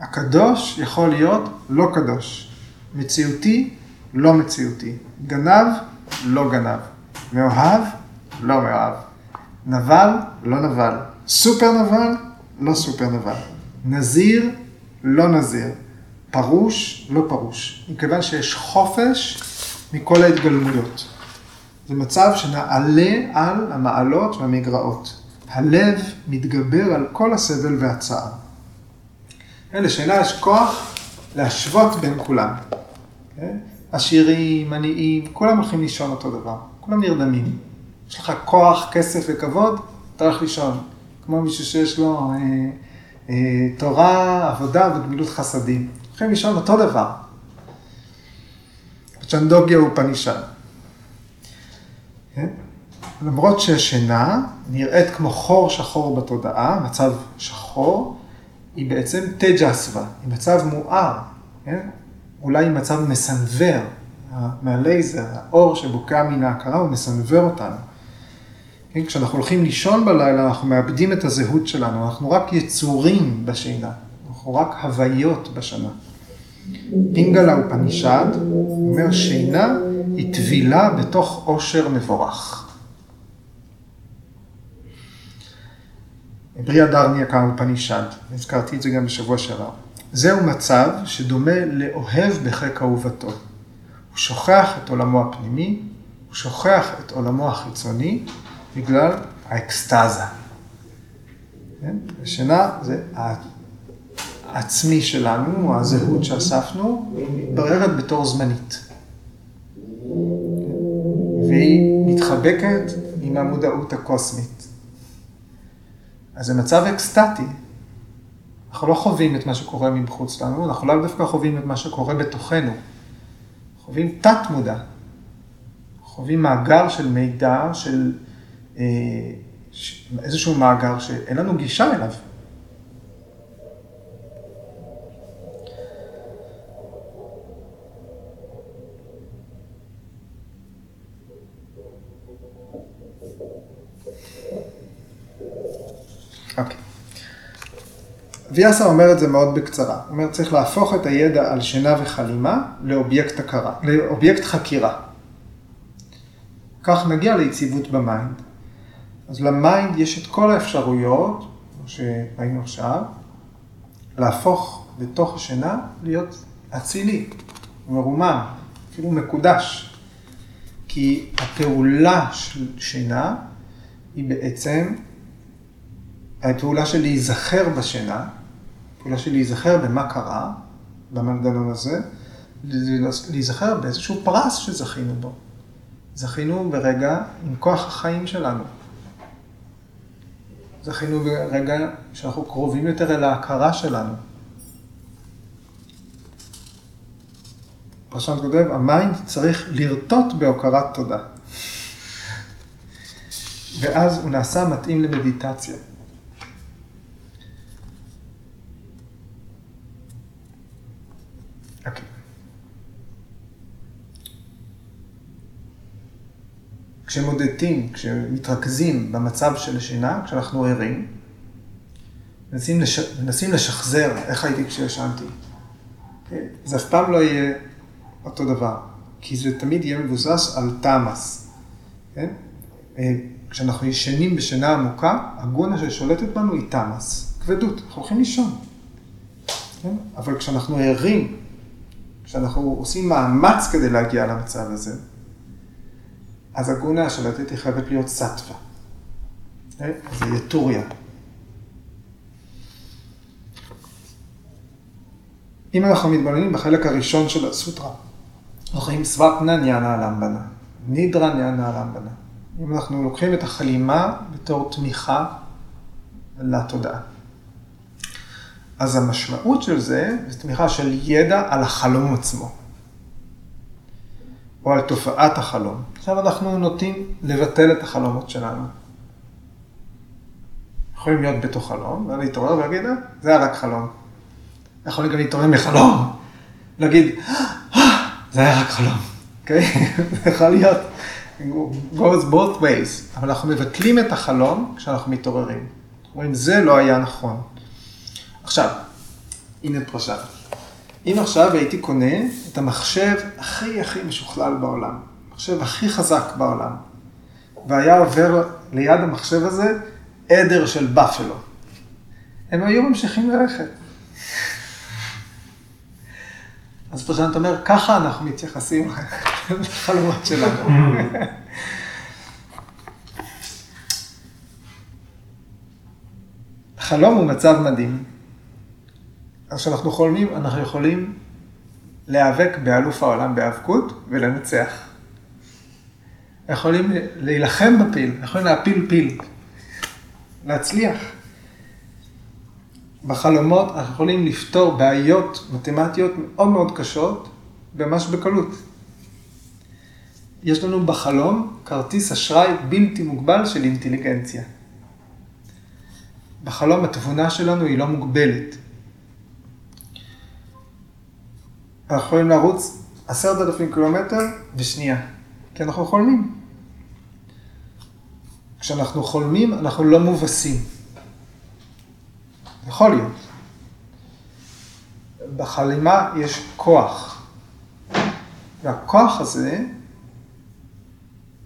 הקדוש יכול להיות לא קדוש. מציאותי, לא מציאותי. גנב, לא גנב. מאוהב, לא מאוהב. נבל, לא נבל. סופר נבל, לא סופר נבל. נזיר, לא נזיר. פרוש, לא פרוש. מכיוון שיש חופש מכל ההתגלמויות. זה מצב שנעלה על המעלות והמגרעות. הלב מתגבר על כל הסבל והצער. לשינה יש כוח להשוות בין כולם. כן? עשירים, עניים, כולם הולכים לישון אותו דבר, כולם נרדמים. יש לך כוח, כסף וכבוד, אתה הולך לישון. כמו מישהו שיש לו אה, אה, תורה, עבודה וגמילות חסדים. הולכים לישון אותו דבר. צ'נדוגיה הוא פנישן. כן? למרות שהשינה נראית כמו חור שחור בתודעה, מצב שחור, היא בעצם תג'סווה, היא מצב מואר, כן? אולי היא מצב מסנוור, מהלייזר, האור שבוקע מן ההכרה הוא מסנוור אותנו. כן? כשאנחנו הולכים לישון בלילה, אנחנו מאבדים את הזהות שלנו, אנחנו רק יצורים בשינה, אנחנו רק הוויות בשנה. פינגלה ופנישד אומר שינה היא טבילה בתוך עושר מבורך. בריאה דרניה קאו פנישד, הזכרתי את זה גם בשבוע שעבר. זהו מצב שדומה לאוהב בחיק אהובתו. הוא שוכח את עולמו הפנימי, הוא שוכח את עולמו החיצוני בגלל האקסטזה. כן? השינה זה העצמי שלנו, הזהות שאספנו, מתבררת בתור זמנית. והיא מתחבקת עם המודעות הקוסמית. אז זה מצב אקסטטי. אנחנו לא חווים את מה שקורה מבחוץ לנו, אנחנו לאו דווקא חווים את מה שקורה בתוכנו. חווים תת-מודע. חווים מאגר של מידע, של אה, איזשהו מאגר שאין לנו גישה אליו. אוקיי. ויאסה אומר את זה מאוד בקצרה. הוא אומר, צריך להפוך את הידע על שינה וחלימה לאובייקט, הכרה, לאובייקט חקירה. כך נגיע ליציבות ב mind. אז ל mind יש את כל האפשרויות, כמו שראינו עכשיו, להפוך בתוך השינה להיות אצילי, מרומם, אפילו מקודש. כי הפעולה של שינה היא בעצם הפעולה של להיזכר בשינה, הפעולה של להיזכר במה קרה במנגנון הזה, להיזכר באיזשהו פרס שזכינו בו. זכינו ברגע עם כוח החיים שלנו. זכינו ברגע שאנחנו קרובים יותר אל ההכרה שלנו. פרשן כותב, ה mind צריך לרטוט בהוקרת תודה. ואז הוא נעשה מתאים למדיטציה. כשמודדים, כשמתרכזים במצב של שינה, כשאנחנו ערים, מנסים, לש... מנסים לשחזר איך הייתי כשישנתי. כן? זה אף פעם לא יהיה אותו דבר, כי זה תמיד יהיה מבוסס על תמאס. כן? אה, כשאנחנו ישנים בשינה עמוקה, הגונה ששולטת בנו היא תמאס, כבדות, אנחנו הולכים לישון. כן? אבל כשאנחנו ערים, כשאנחנו עושים מאמץ כדי להגיע למצב הזה, אז הגונה השלטת היא חייבת להיות סטווה. אוקיי? זה יטוריה. אם אנחנו מתבוננים בחלק הראשון של הסוטרה, אנחנו רואים סוואפנה ניאנה למבנה, נידרה ניאנה למבנה. אם אנחנו לוקחים את החלימה בתור תמיכה לתודעה. אז המשמעות של זה, זה תמיכה של ידע על החלום עצמו. או על תופעת החלום. עכשיו אנחנו נוטים לבטל את החלומות שלנו. יכולים להיות בתוך חלום, ואז להתעורר ולהגיד, אה, זה היה רק חלום. יכולים גם להתעורר מחלום, להגיד, אה, זה היה רק חלום, אוקיי? זה יכול להיות, goes both ways, אבל אנחנו מבטלים את החלום כשאנחנו מתעוררים. אומרים, זה לא היה נכון. עכשיו, הנה פרשה. אם עכשיו הייתי קונה את המחשב הכי הכי משוכלל בעולם, המחשב הכי חזק בעולם, והיה עובר ליד המחשב הזה עדר של בפלו, הם היו ממשיכים ללכת. אז פרשנת אומר, ככה אנחנו מתייחסים לחלומות שלנו. חלום הוא מצב מדהים. אז כשאנחנו חולמים, אנחנו יכולים להיאבק באלוף העולם בהיאבקות ולנצח. יכולים להילחם בפיל, יכולים להפיל פיל, להצליח. בחלומות אנחנו יכולים לפתור בעיות מתמטיות מאוד מאוד קשות, ממש בקלות. יש לנו בחלום כרטיס אשראי בלתי מוגבל של אינטליגנציה. בחלום התבונה שלנו היא לא מוגבלת. אנחנו יכולים לרוץ עשרת אלפים קילומטר בשנייה, כי אנחנו חולמים. כשאנחנו חולמים, אנחנו לא מובסים. יכול להיות. בחלימה יש כוח. והכוח הזה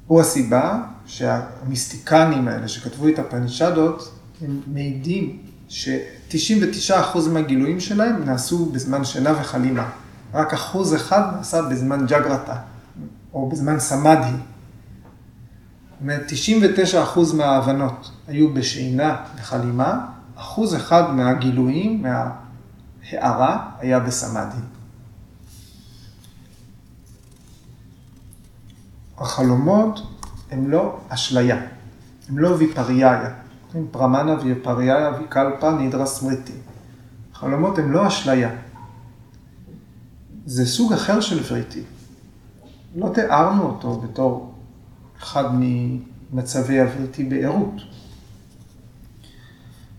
הוא הסיבה שהמיסטיקנים האלה שכתבו את הפנישדות, הם מעידים ש-99% מהגילויים שלהם נעשו בזמן שינה וחלימה. רק אחוז אחד נעשה בזמן ג'גרתה, או בזמן סמאדי. זאת אומרת, 99% מההבנות היו בשינה וחלימה, אחוז אחד מהגילויים, הערה היה בסמאדי. החלומות הם לא אשליה, הם לא ויפריאיה. פרמנה ויפריאיה ויקלפה נידרה סמריטי. חלומות הם לא אשליה. זה סוג אחר של וריטי. לא תיארנו אותו בתור אחד ממצבי הווריטי בערות.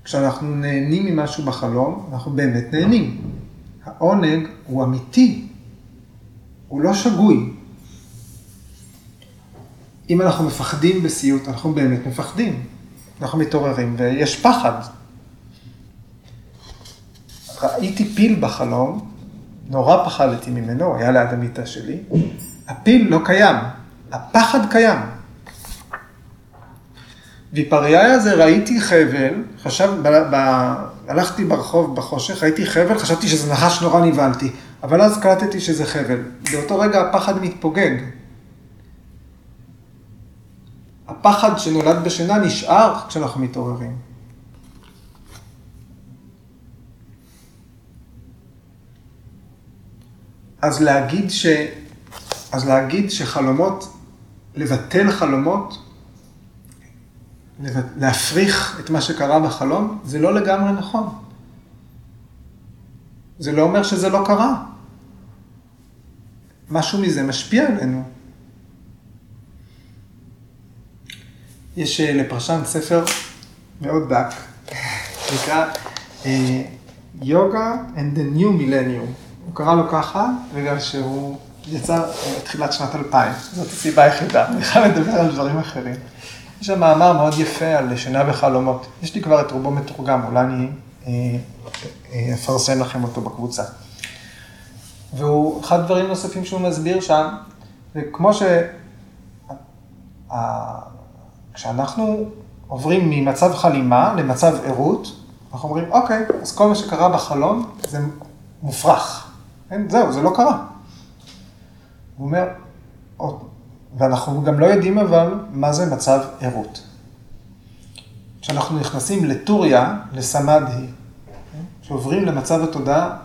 כשאנחנו נהנים ממשהו בחלום, אנחנו באמת נהנים. העונג הוא אמיתי, הוא לא שגוי. אם אנחנו מפחדים בסיוט, אנחנו באמת מפחדים. אנחנו מתעוררים ויש פחד. ראיתי פיל בחלום, נורא פחדתי ממנו, היה ליד המיטה שלי. הפיל לא קיים, הפחד קיים. ויפריאיה הזה ראיתי חבל, חשב, ב, ב, הלכתי ברחוב בחושך, ראיתי חבל, חשבתי שזה נחש נורא נבהלתי, אבל אז קלטתי שזה חבל. באותו רגע הפחד מתפוגג. הפחד שנולד בשינה נשאר כשאנחנו מתעוררים. אז להגיד, ש... אז להגיד שחלומות, לבטל חלומות, להפריך את מה שקרה בחלום, זה לא לגמרי נכון. זה לא אומר שזה לא קרה. משהו מזה משפיע עלינו. יש אה, לפרשן ספר מאוד דק, נקרא יוגה uh, and the New Millennium. הוא קרא לו ככה, בגלל שהוא יצא בתחילת שנת 2000. זאת הסיבה היחידה, אני חייב לדבר על דברים אחרים. יש שם מאמר מאוד יפה על שינה בחלומות. יש לי כבר את רובו מתורגם, אולי אני אה, אה, אפרסם לכם אותו בקבוצה. והוא, אחד הדברים נוספים שהוא מסביר שם, זה כמו ש... כשאנחנו עוברים ממצב חלימה למצב ערות, אנחנו אומרים, אוקיי, אז כל מה שקרה בחלום זה מופרך. אין, זהו, זה לא קרה. הוא אומר, ואנחנו גם לא יודעים אבל מה זה מצב ערות. כשאנחנו נכנסים לטוריה, לסמדהי, שעוברים למצב התודעה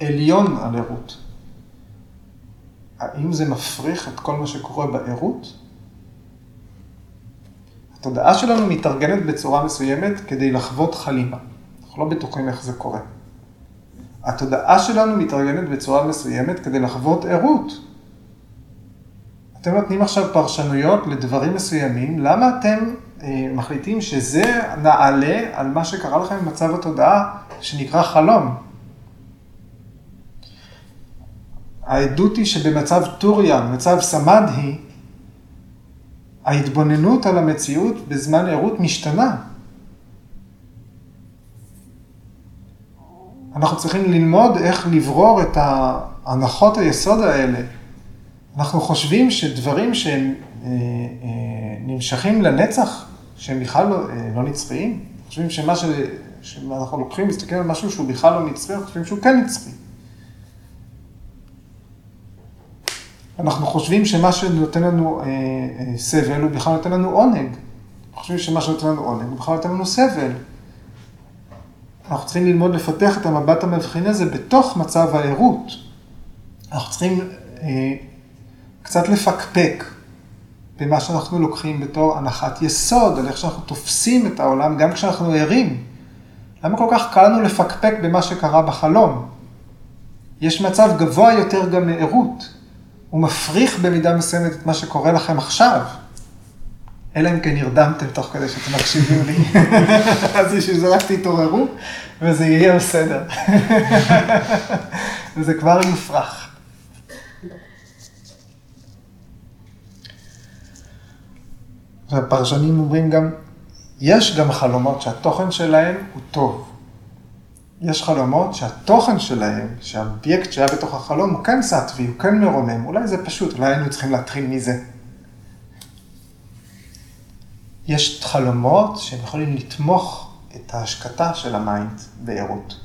עליון על ערות, האם זה מפריך את כל מה שקורה בערות? התודעה שלנו מתארגנת בצורה מסוימת כדי לחוות חלימה. אנחנו לא בטוחים איך זה קורה. התודעה שלנו מתארגנת בצורה מסוימת כדי לחוות ערות. אתם נותנים עכשיו פרשנויות לדברים מסוימים, למה אתם אה, מחליטים שזה נעלה על מה שקרה לכם במצב התודעה שנקרא חלום? העדות היא שבמצב טוריה, במצב סמדהי, ההתבוננות על המציאות בזמן ערות משתנה. אנחנו צריכים ללמוד איך לברור את הנחות היסוד האלה. אנחנו חושבים שדברים שהם אה, אה, נמשכים לנצח, שהם בכלל לא, אה, לא נצחיים, חושבים שמה ש... שאנחנו לוקחים, מסתכלים על משהו שהוא בכלל לא נצחי, אנחנו חושבים שהוא כן נצחי. אנחנו חושבים שמה שנותן לנו אה, אה, סבל הוא בכלל נותן לנו עונג. אנחנו חושבים שמה שנותן לנו עונג הוא בכלל נותן לנו סבל. אנחנו צריכים ללמוד לפתח את המבט המבחין הזה בתוך מצב הערות. אנחנו צריכים אה, קצת לפקפק במה שאנחנו לוקחים בתור הנחת יסוד, על איך שאנחנו תופסים את העולם גם כשאנחנו ערים. למה כל כך קל לנו לפקפק במה שקרה בחלום? יש מצב גבוה יותר גם מערות. הוא מפריך במידה מסוימת את מה שקורה לכם עכשיו. אלא אם כן נרדמתם תוך כדי שאתם מקשיבים לי. אז בשביל זה רק תתעוררו, וזה יהיה בסדר. וזה כבר יופרך. והפרשנים אומרים גם, יש גם חלומות שהתוכן שלהם הוא טוב. יש חלומות שהתוכן שלהם, שהאובייקט שהיה בתוך החלום הוא כן סטווי, הוא כן מרומם, אולי זה פשוט, אולי היינו צריכים להתחיל מזה. יש חלומות שהם יכולים לתמוך את ההשקטה של ה mind בערות.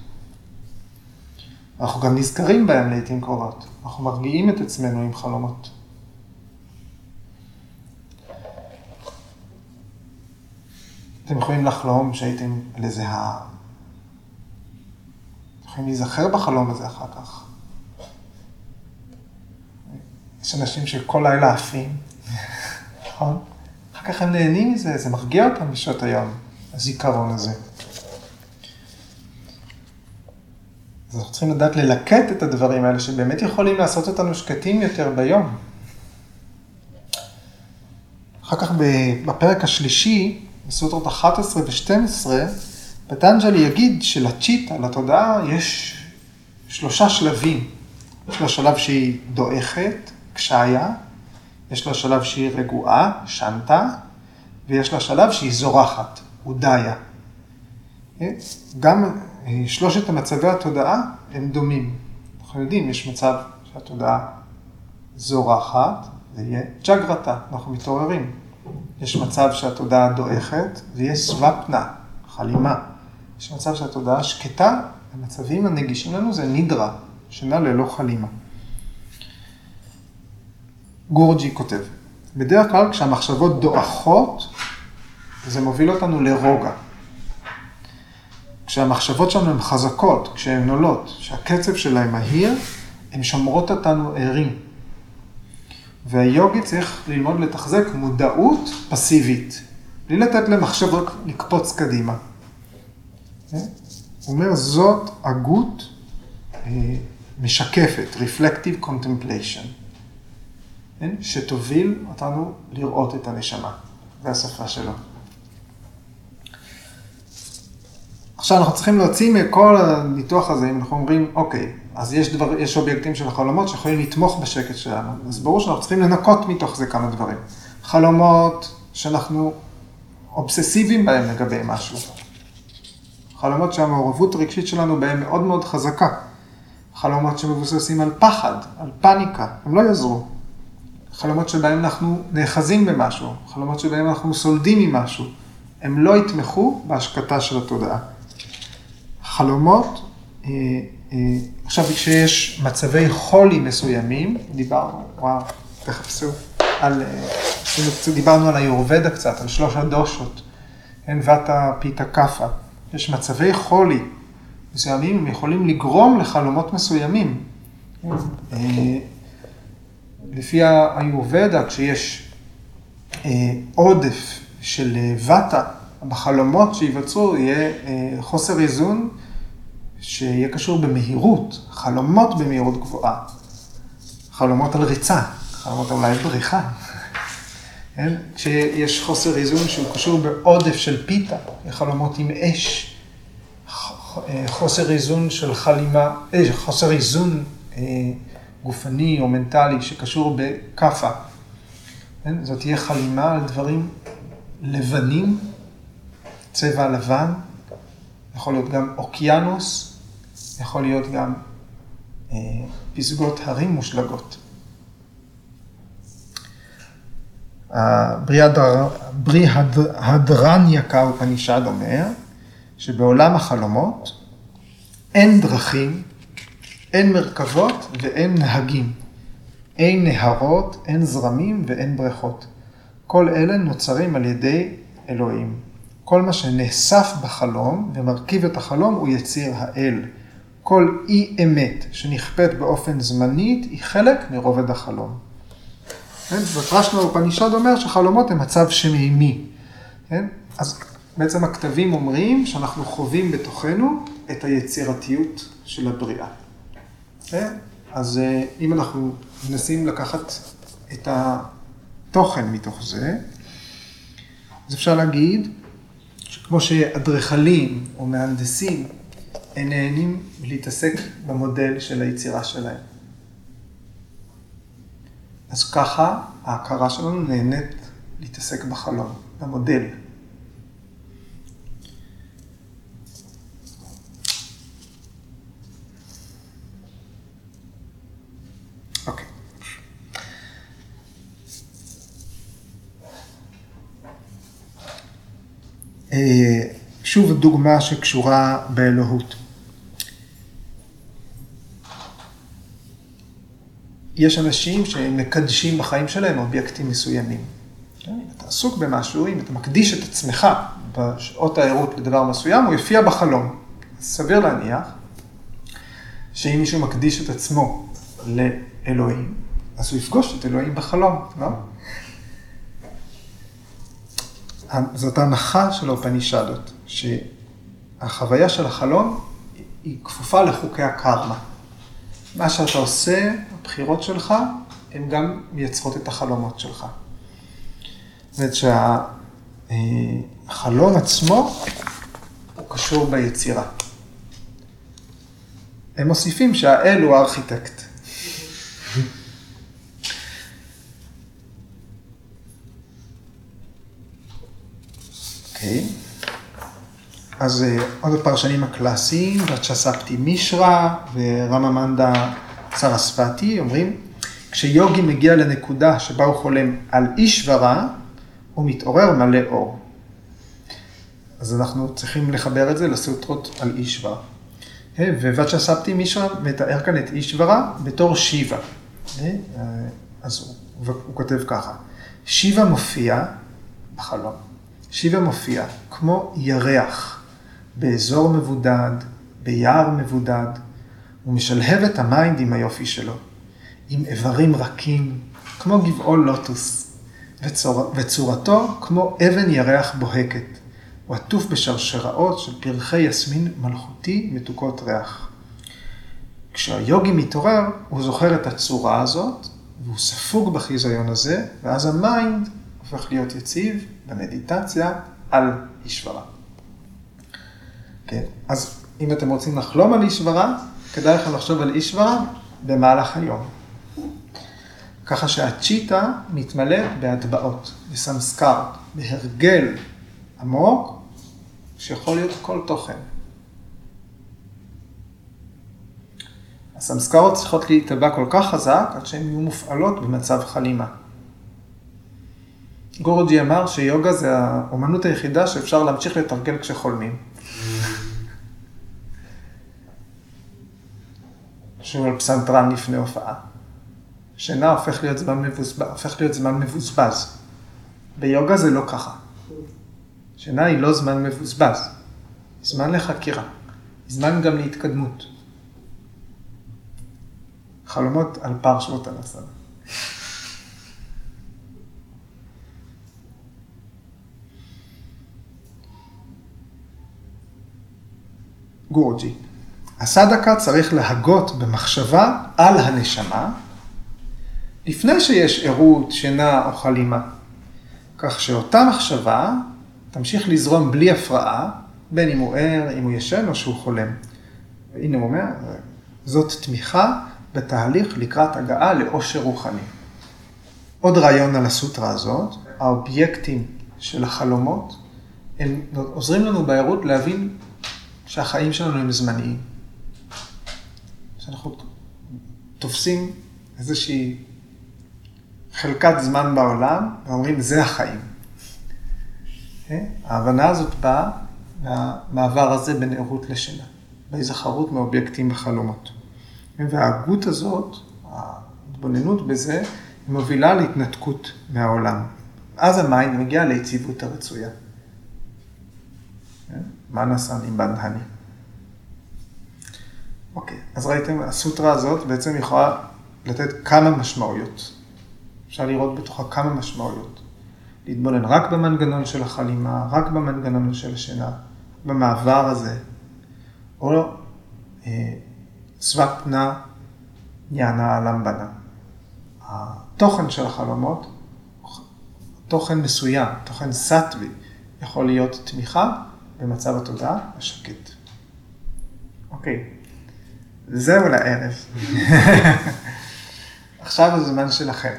אנחנו גם נזכרים בהם לעיתים קרובות, אנחנו מרגיעים את עצמנו עם חלומות. אתם יכולים לחלום שהייתם איזה הר. יכולים להיזכר בחלום הזה אחר כך. יש אנשים שכל לילה עפים, נכון? אחר כך הם נהנים מזה, זה מרגיע אותם בשעות היום, הזיכרון הזה. אז אנחנו צריכים לדעת ללקט את הדברים האלה, שבאמת יכולים לעשות אותנו שקטים יותר ביום. אחר כך בפרק השלישי, בסוטרות 11 ו-12, פטנג'לי יגיד שלצ'יטה, לתודעה, יש שלושה שלבים. יש לה שלב שהיא דועכת, קשיה, יש לה שלב שהיא רגועה, שנטה, ויש לה שלב שהיא זורחת, אודיה. גם אה, שלושת מצבי התודעה הם דומים. אנחנו יודעים, יש מצב שהתודעה זורחת, זה יהיה ג'גרתה, אנחנו מתעוררים. יש מצב שהתודעה דועכת, ויש סוואפנה, חלימה. יש מצב שהתודעה שקטה, המצבים הנגישים לנו זה נידרה, שינה ללא חלימה. גורג'י כותב, בדרך כלל כשהמחשבות דועכות, זה מוביל אותנו לרוגע. כשהמחשבות שלנו הן חזקות, כשהן עולות, שהקצב שלהן מהיר, הן שומרות אותנו ערים. והיוגי צריך ללמוד לתחזק מודעות פסיבית, בלי לתת למחשבות לקפוץ קדימה. הוא אומר, זאת הגות אה, משקפת, Reflective Contemplation, שתוביל אותנו לראות את הנשמה והשפה שלו. עכשיו אנחנו צריכים להוציא מכל הניתוח הזה, אם אנחנו אומרים, אוקיי, אז יש, דבר, יש אובייקטים של החלומות שיכולים לתמוך בשקט שלנו, אז ברור שאנחנו צריכים לנקות מתוך זה כמה דברים. חלומות שאנחנו אובססיביים בהם לגבי משהו. חלומות שהמעורבות הרגשית שלנו בהם מאוד מאוד חזקה. חלומות שמבוססים על פחד, על פאניקה, הם לא יעזרו. חלומות שבהם אנחנו נאחזים במשהו, חלומות שבהם אנחנו סולדים ממשהו, הם לא יתמכו בהשקטה של התודעה. חלומות, אה, אה, עכשיו כשיש מצבי חולי מסוימים, דיברנו, וואו, תכף עשו, על, אה, דיברנו על היורבדה קצת, על שלוש הדושות, אין ואטה פיתה כאפה. יש מצבי חולי מסוימים, הם יכולים לגרום לחלומות מסוימים. לפי היורבדה, כשיש עודף של ואטה בחלומות שייווצרו, יהיה חוסר איזון שיהיה קשור במהירות, חלומות במהירות גבוהה, חלומות על ריצה, חלומות אולי בריחה. כן? כשיש חוסר איזון שהוא קשור בעודף של פיתה, חלומות עם אש, חוסר איזון של חלימה, אה, חוסר איזון אה, גופני או מנטלי שקשור בכאפה. כן? זאת תהיה חלימה על דברים לבנים, צבע לבן, יכול להיות גם אוקיינוס, יכול להיות גם אה, פסגות הרים מושלגות. ברי הדרן יקר פנישד אומר שבעולם החלומות אין דרכים, אין מרכבות ואין נהגים. אין נהרות, אין זרמים ואין בריכות. כל אלה נוצרים על ידי אלוהים. כל מה שנאסף בחלום ומרכיב את החלום הוא יציר האל. כל אי אמת שנכפית באופן זמנית היא חלק מרובד החלום. כן? ופרשנו אופנישד אומר שחלומות הם מצב שמימי. כן? אז בעצם הכתבים אומרים שאנחנו חווים בתוכנו את היצירתיות של הבריאה. כן? אז אה, אם אנחנו מנסים לקחת את התוכן מתוך זה, אז אפשר להגיד שכמו שאדריכלים או מהנדסים הם נהנים להתעסק במודל של היצירה שלהם. אז ככה ההכרה שלנו נהנית להתעסק בחלום, במודל. אוקיי. אה, שוב דוגמה שקשורה באלוהות. יש אנשים שמקדשים בחיים שלהם אובייקטים מסוימים. אם אתה עסוק במשהו, אם אתה מקדיש את עצמך בשעות הערות לדבר מסוים, הוא יופיע בחלום. סביר להניח שאם מישהו מקדיש את עצמו לאלוהים, אז הוא יפגוש את אלוהים בחלום, לא? זאת הנחה של האופנישדות, שהחוויה של החלום היא כפופה לחוקי הקרמה. מה שאתה עושה, הבחירות שלך, הן גם מייצרות את החלומות שלך. זאת אומרת שהחלום עצמו הוא קשור ביצירה. הם מוסיפים שהאל הוא הארכיטקט. אוקיי. אז אה, עוד הפרשנים הקלאסיים, וצ'ספטי מישרא ורממנדה סרספתי, אומרים, כשיוגי מגיע לנקודה שבה הוא חולם על אישברה, הוא מתעורר מלא אור. אז אנחנו צריכים לחבר את זה לסוטרות על אישברה. ווואצ'ספטי מישרא מתאר כאן את אישברה בתור שיבה. אז הוא, הוא כותב ככה, שיבה מופיע בחלום. שיבה מופיע כמו ירח באזור מבודד, ביער מבודד, הוא משלהב את ה mind עם היופי שלו, עם איברים רכים, כמו גבעול לוטוס, וצור, וצורתו כמו אבן ירח בוהקת. הוא עטוף בשרשראות של פרחי יסמין מלכותי מתוקות ריח. כשהיוגי מתעורר, הוא זוכר את הצורה הזאת, והוא ספוג בחיזיון הזה, ואז ה mind הופך להיות יציב במדיטציה על אישברה. כן, אז אם אתם רוצים לחלום על אישברה, כדאי לכם לחשוב על אישברה במהלך היום. ככה שהצ'יטה מתמלאת בהטבעות, בסמסקר, בהרגל עמוק, שיכול להיות כל תוכן. הסמסקרות צריכות להיטבע כל כך חזק, עד שהן יהיו מופעלות במצב חלימה. גורוג'י אמר שיוגה זה האומנות היחידה שאפשר להמשיך לתרגל כשחולמים. שהוא על פסנתרן לפני הופעה. שינה הופך להיות זמן מבוזבז, הופך להיות זמן מבוזבז. ביוגה זה לא ככה. שינה היא לא זמן מבוזבז, היא זמן לחקירה, היא זמן גם להתקדמות. חלומות על פרשמות הנסנה. גורג'י. הסדקה צריך להגות במחשבה על הנשמה, לפני שיש ערות, שינה או חלימה. כך שאותה מחשבה תמשיך לזרום בלי הפרעה, בין אם הוא ער, אם הוא ישן או שהוא חולם. והנה הוא אומר, זאת תמיכה בתהליך לקראת הגעה לאושר רוחני. עוד רעיון על הסוטרה הזאת, האובייקטים של החלומות, הם עוזרים לנו בערות להבין שהחיים שלנו הם זמניים. שאנחנו תופסים איזושהי חלקת זמן בעולם, ואומרים, זה החיים. כן? ההבנה הזאת באה מהמעבר הזה בין ערות לשינה, בהיזכרות מאובייקטים בחלומות. וההגות הזאת, ההתבוננות בזה, היא מובילה להתנתקות מהעולם. אז ה mind מגיע ליציבות הרצויה. כן? מה נעשה ניבנדהני. אוקיי, אז ראיתם, הסוטרה הזאת בעצם יכולה לתת כמה משמעויות. אפשר לראות בתוכה כמה משמעויות. להתבונן רק במנגנון של החלימה, רק במנגנון של השינה, במעבר הזה, או אה, סוואפנה יאנה למבנה. התוכן של החלומות, תוכן מסוים, תוכן סטווי, יכול להיות תמיכה במצב התודעה השקט. אוקיי, זהו לערב. עכשיו הזמן שלכם.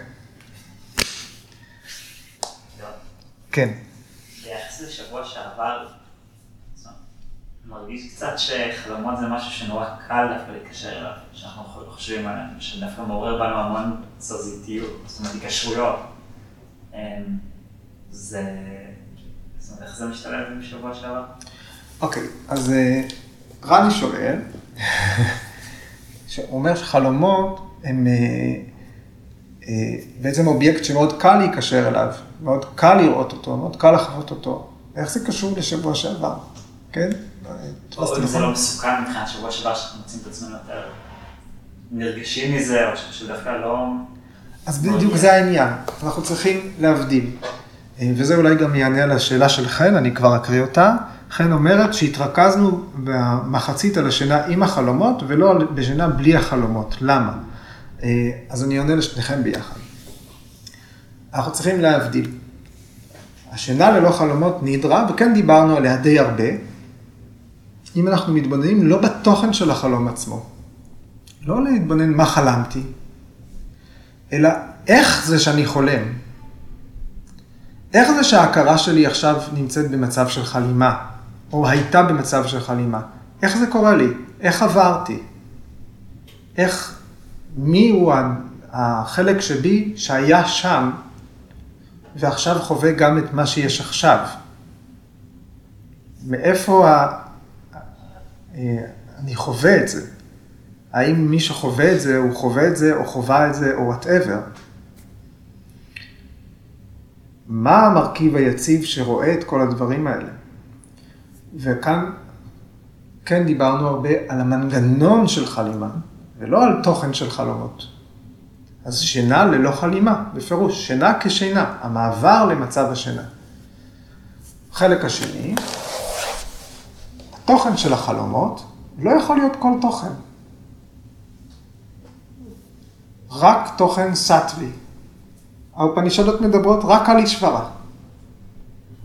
כן. ביחס לשבוע שעבר, מרגיש קצת שחלומות זה משהו שנורא קל דווקא להתקשר אליו, שאנחנו חושבים עליו, שדווקא מעורר בנו המון תזזיתיות, זאת אומרת, היקשרויות. אמ, זה... איך זה משתלב בשבוע שעבר? אוקיי, אז אה, רני שואל, שהוא אומר שחלומות הם אה, אה, בעצם אובייקט שמאוד קל להיקשר אליו, מאוד קל לראות אותו, מאוד קל לחוות אותו. איך זה קשור לשבוע שעבר, כן? או אם זה לא מסוכן מבחינת שבוע שעבר שאנחנו מוצאים את עצמנו יותר נרגשים מזה, או שדווקא לא... אז בדיוק זה העניין, אנחנו צריכים להבדיל. אה, וזה אולי גם יענה על השאלה של חן, אני כבר אקריא אותה. חן אומרת שהתרכזנו במחצית על השינה עם החלומות, ולא בשינה בלי החלומות. למה? אה, אז אני עונה לשניכם ביחד. אנחנו צריכים להבדיל. השינה ללא חלומות נדרה, וכן דיברנו עליה די הרבה, אם אנחנו מתבוננים לא בתוכן של החלום עצמו, לא להתבונן מה חלמתי, אלא איך זה שאני חולם. איך זה שההכרה שלי עכשיו נמצאת במצב של חלימה, או הייתה במצב של חלימה? איך זה קורה לי? איך עברתי? איך, מי הוא החלק שבי שהיה שם, ועכשיו חווה גם את מה שיש עכשיו? מאיפה ה... אה, אני חווה את זה? האם מי שחווה את זה, הוא חווה את זה, או חווה את זה, או וואטאבר? מה המרכיב היציב שרואה את כל הדברים האלה? וכאן כן דיברנו הרבה על המנגנון של חלימה, ולא על תוכן של חלומות. אז שינה ללא חלימה, בפירוש, שינה כשינה, המעבר למצב השינה. החלק השני, התוכן של החלומות לא יכול להיות כל תוכן. רק תוכן סטווי. האופנישדות מדברות רק על אישברה.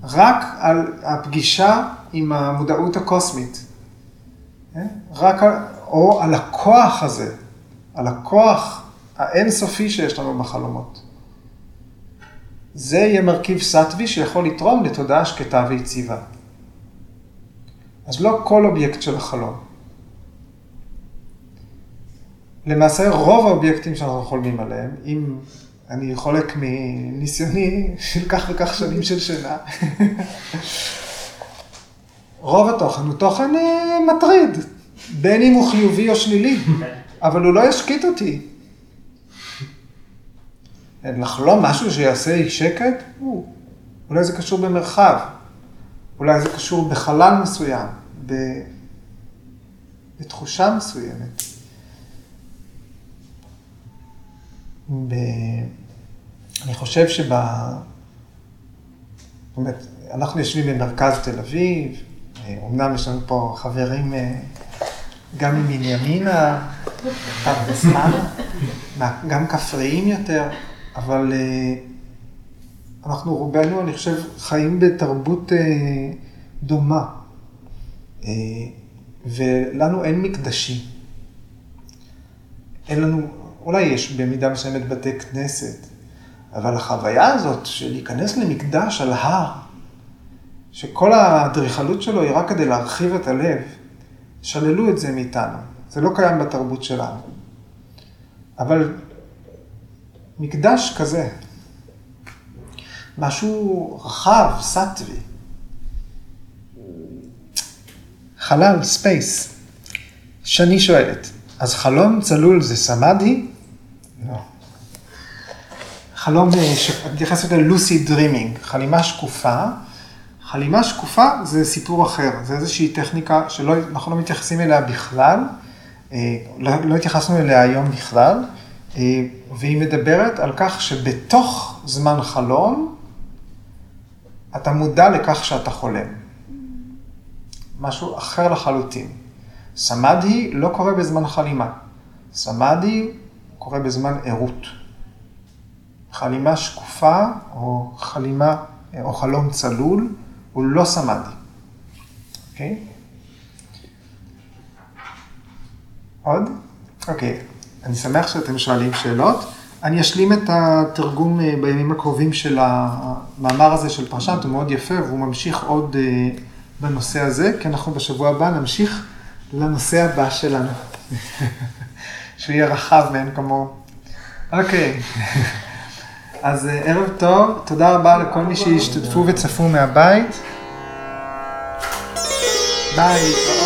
רק על הפגישה עם המודעות הקוסמית. כן? רק על, או על הכוח הזה, על הכוח האינסופי שיש לנו בחלומות. זה יהיה מרכיב סטווי שיכול לתרום לתודעה שקטה ויציבה. אז לא כל אובייקט של החלום. למעשה רוב האובייקטים שאנחנו חולמים עליהם, אם אני חולק מניסיוני של כך וכך שנים של שינה, רוב התוכן הוא תוכן אה, מטריד, בין אם הוא חיובי או שלילי, אבל הוא לא ישקיט אותי. לחלום משהו שיעשה אי שקט? אולי זה קשור במרחב, אולי זה קשור בחלל מסוים, בתחושה מסוימת. ב... אני חושב שב... זאת אומרת, אנחנו יושבים במרכז תל אביב, אמנם יש לנו פה חברים אה, גם מבנימינה, גם כפריים יותר, אבל אה, אנחנו רובנו, אני חושב, חיים בתרבות אה, דומה. ולנו אין מקדשים. אין לנו, אולי יש במידה מסוימת בתי כנסת, אבל החוויה הזאת של להיכנס למקדש על הר, שכל האדריכלות שלו היא רק כדי להרחיב את הלב, שללו את זה מאיתנו. זה לא קיים בתרבות שלנו. אבל מקדש כזה, משהו רחב, סטווי, חלל, space. שני שואלת, אז חלום צלול זה סמאדי? לא. חלום, אה, אני מתייחס לזה lucid dreaming, חלימה שקופה. חלימה שקופה זה סיפור אחר, זה איזושהי טכניקה שאנחנו לא מתייחסים אליה בכלל, אה, לא, לא התייחסנו אליה היום בכלל, אה, והיא מדברת על כך שבתוך זמן חלום, אתה מודע לכך שאתה חולם. משהו אחר לחלוטין. סמאדי לא קורה בזמן חלימה. סמאדי קורה בזמן ערות. חלימה שקופה או חלימה או חלום צלול הוא לא סמאדי. אוקיי? עוד? אוקיי. אני שמח שאתם שואלים שאלות. אני אשלים את התרגום אה, בימים הקרובים של המאמר הזה של פרשת, הוא מאוד יפה והוא ממשיך עוד אה, בנושא הזה, כי אנחנו בשבוע הבא נמשיך לנושא הבא שלנו, שהוא יהיה רחב מאין כמוהו. אוקיי, אז אה, ערב טוב, תודה רבה לכל מי שהשתתפו וצפו מהבית. ביי.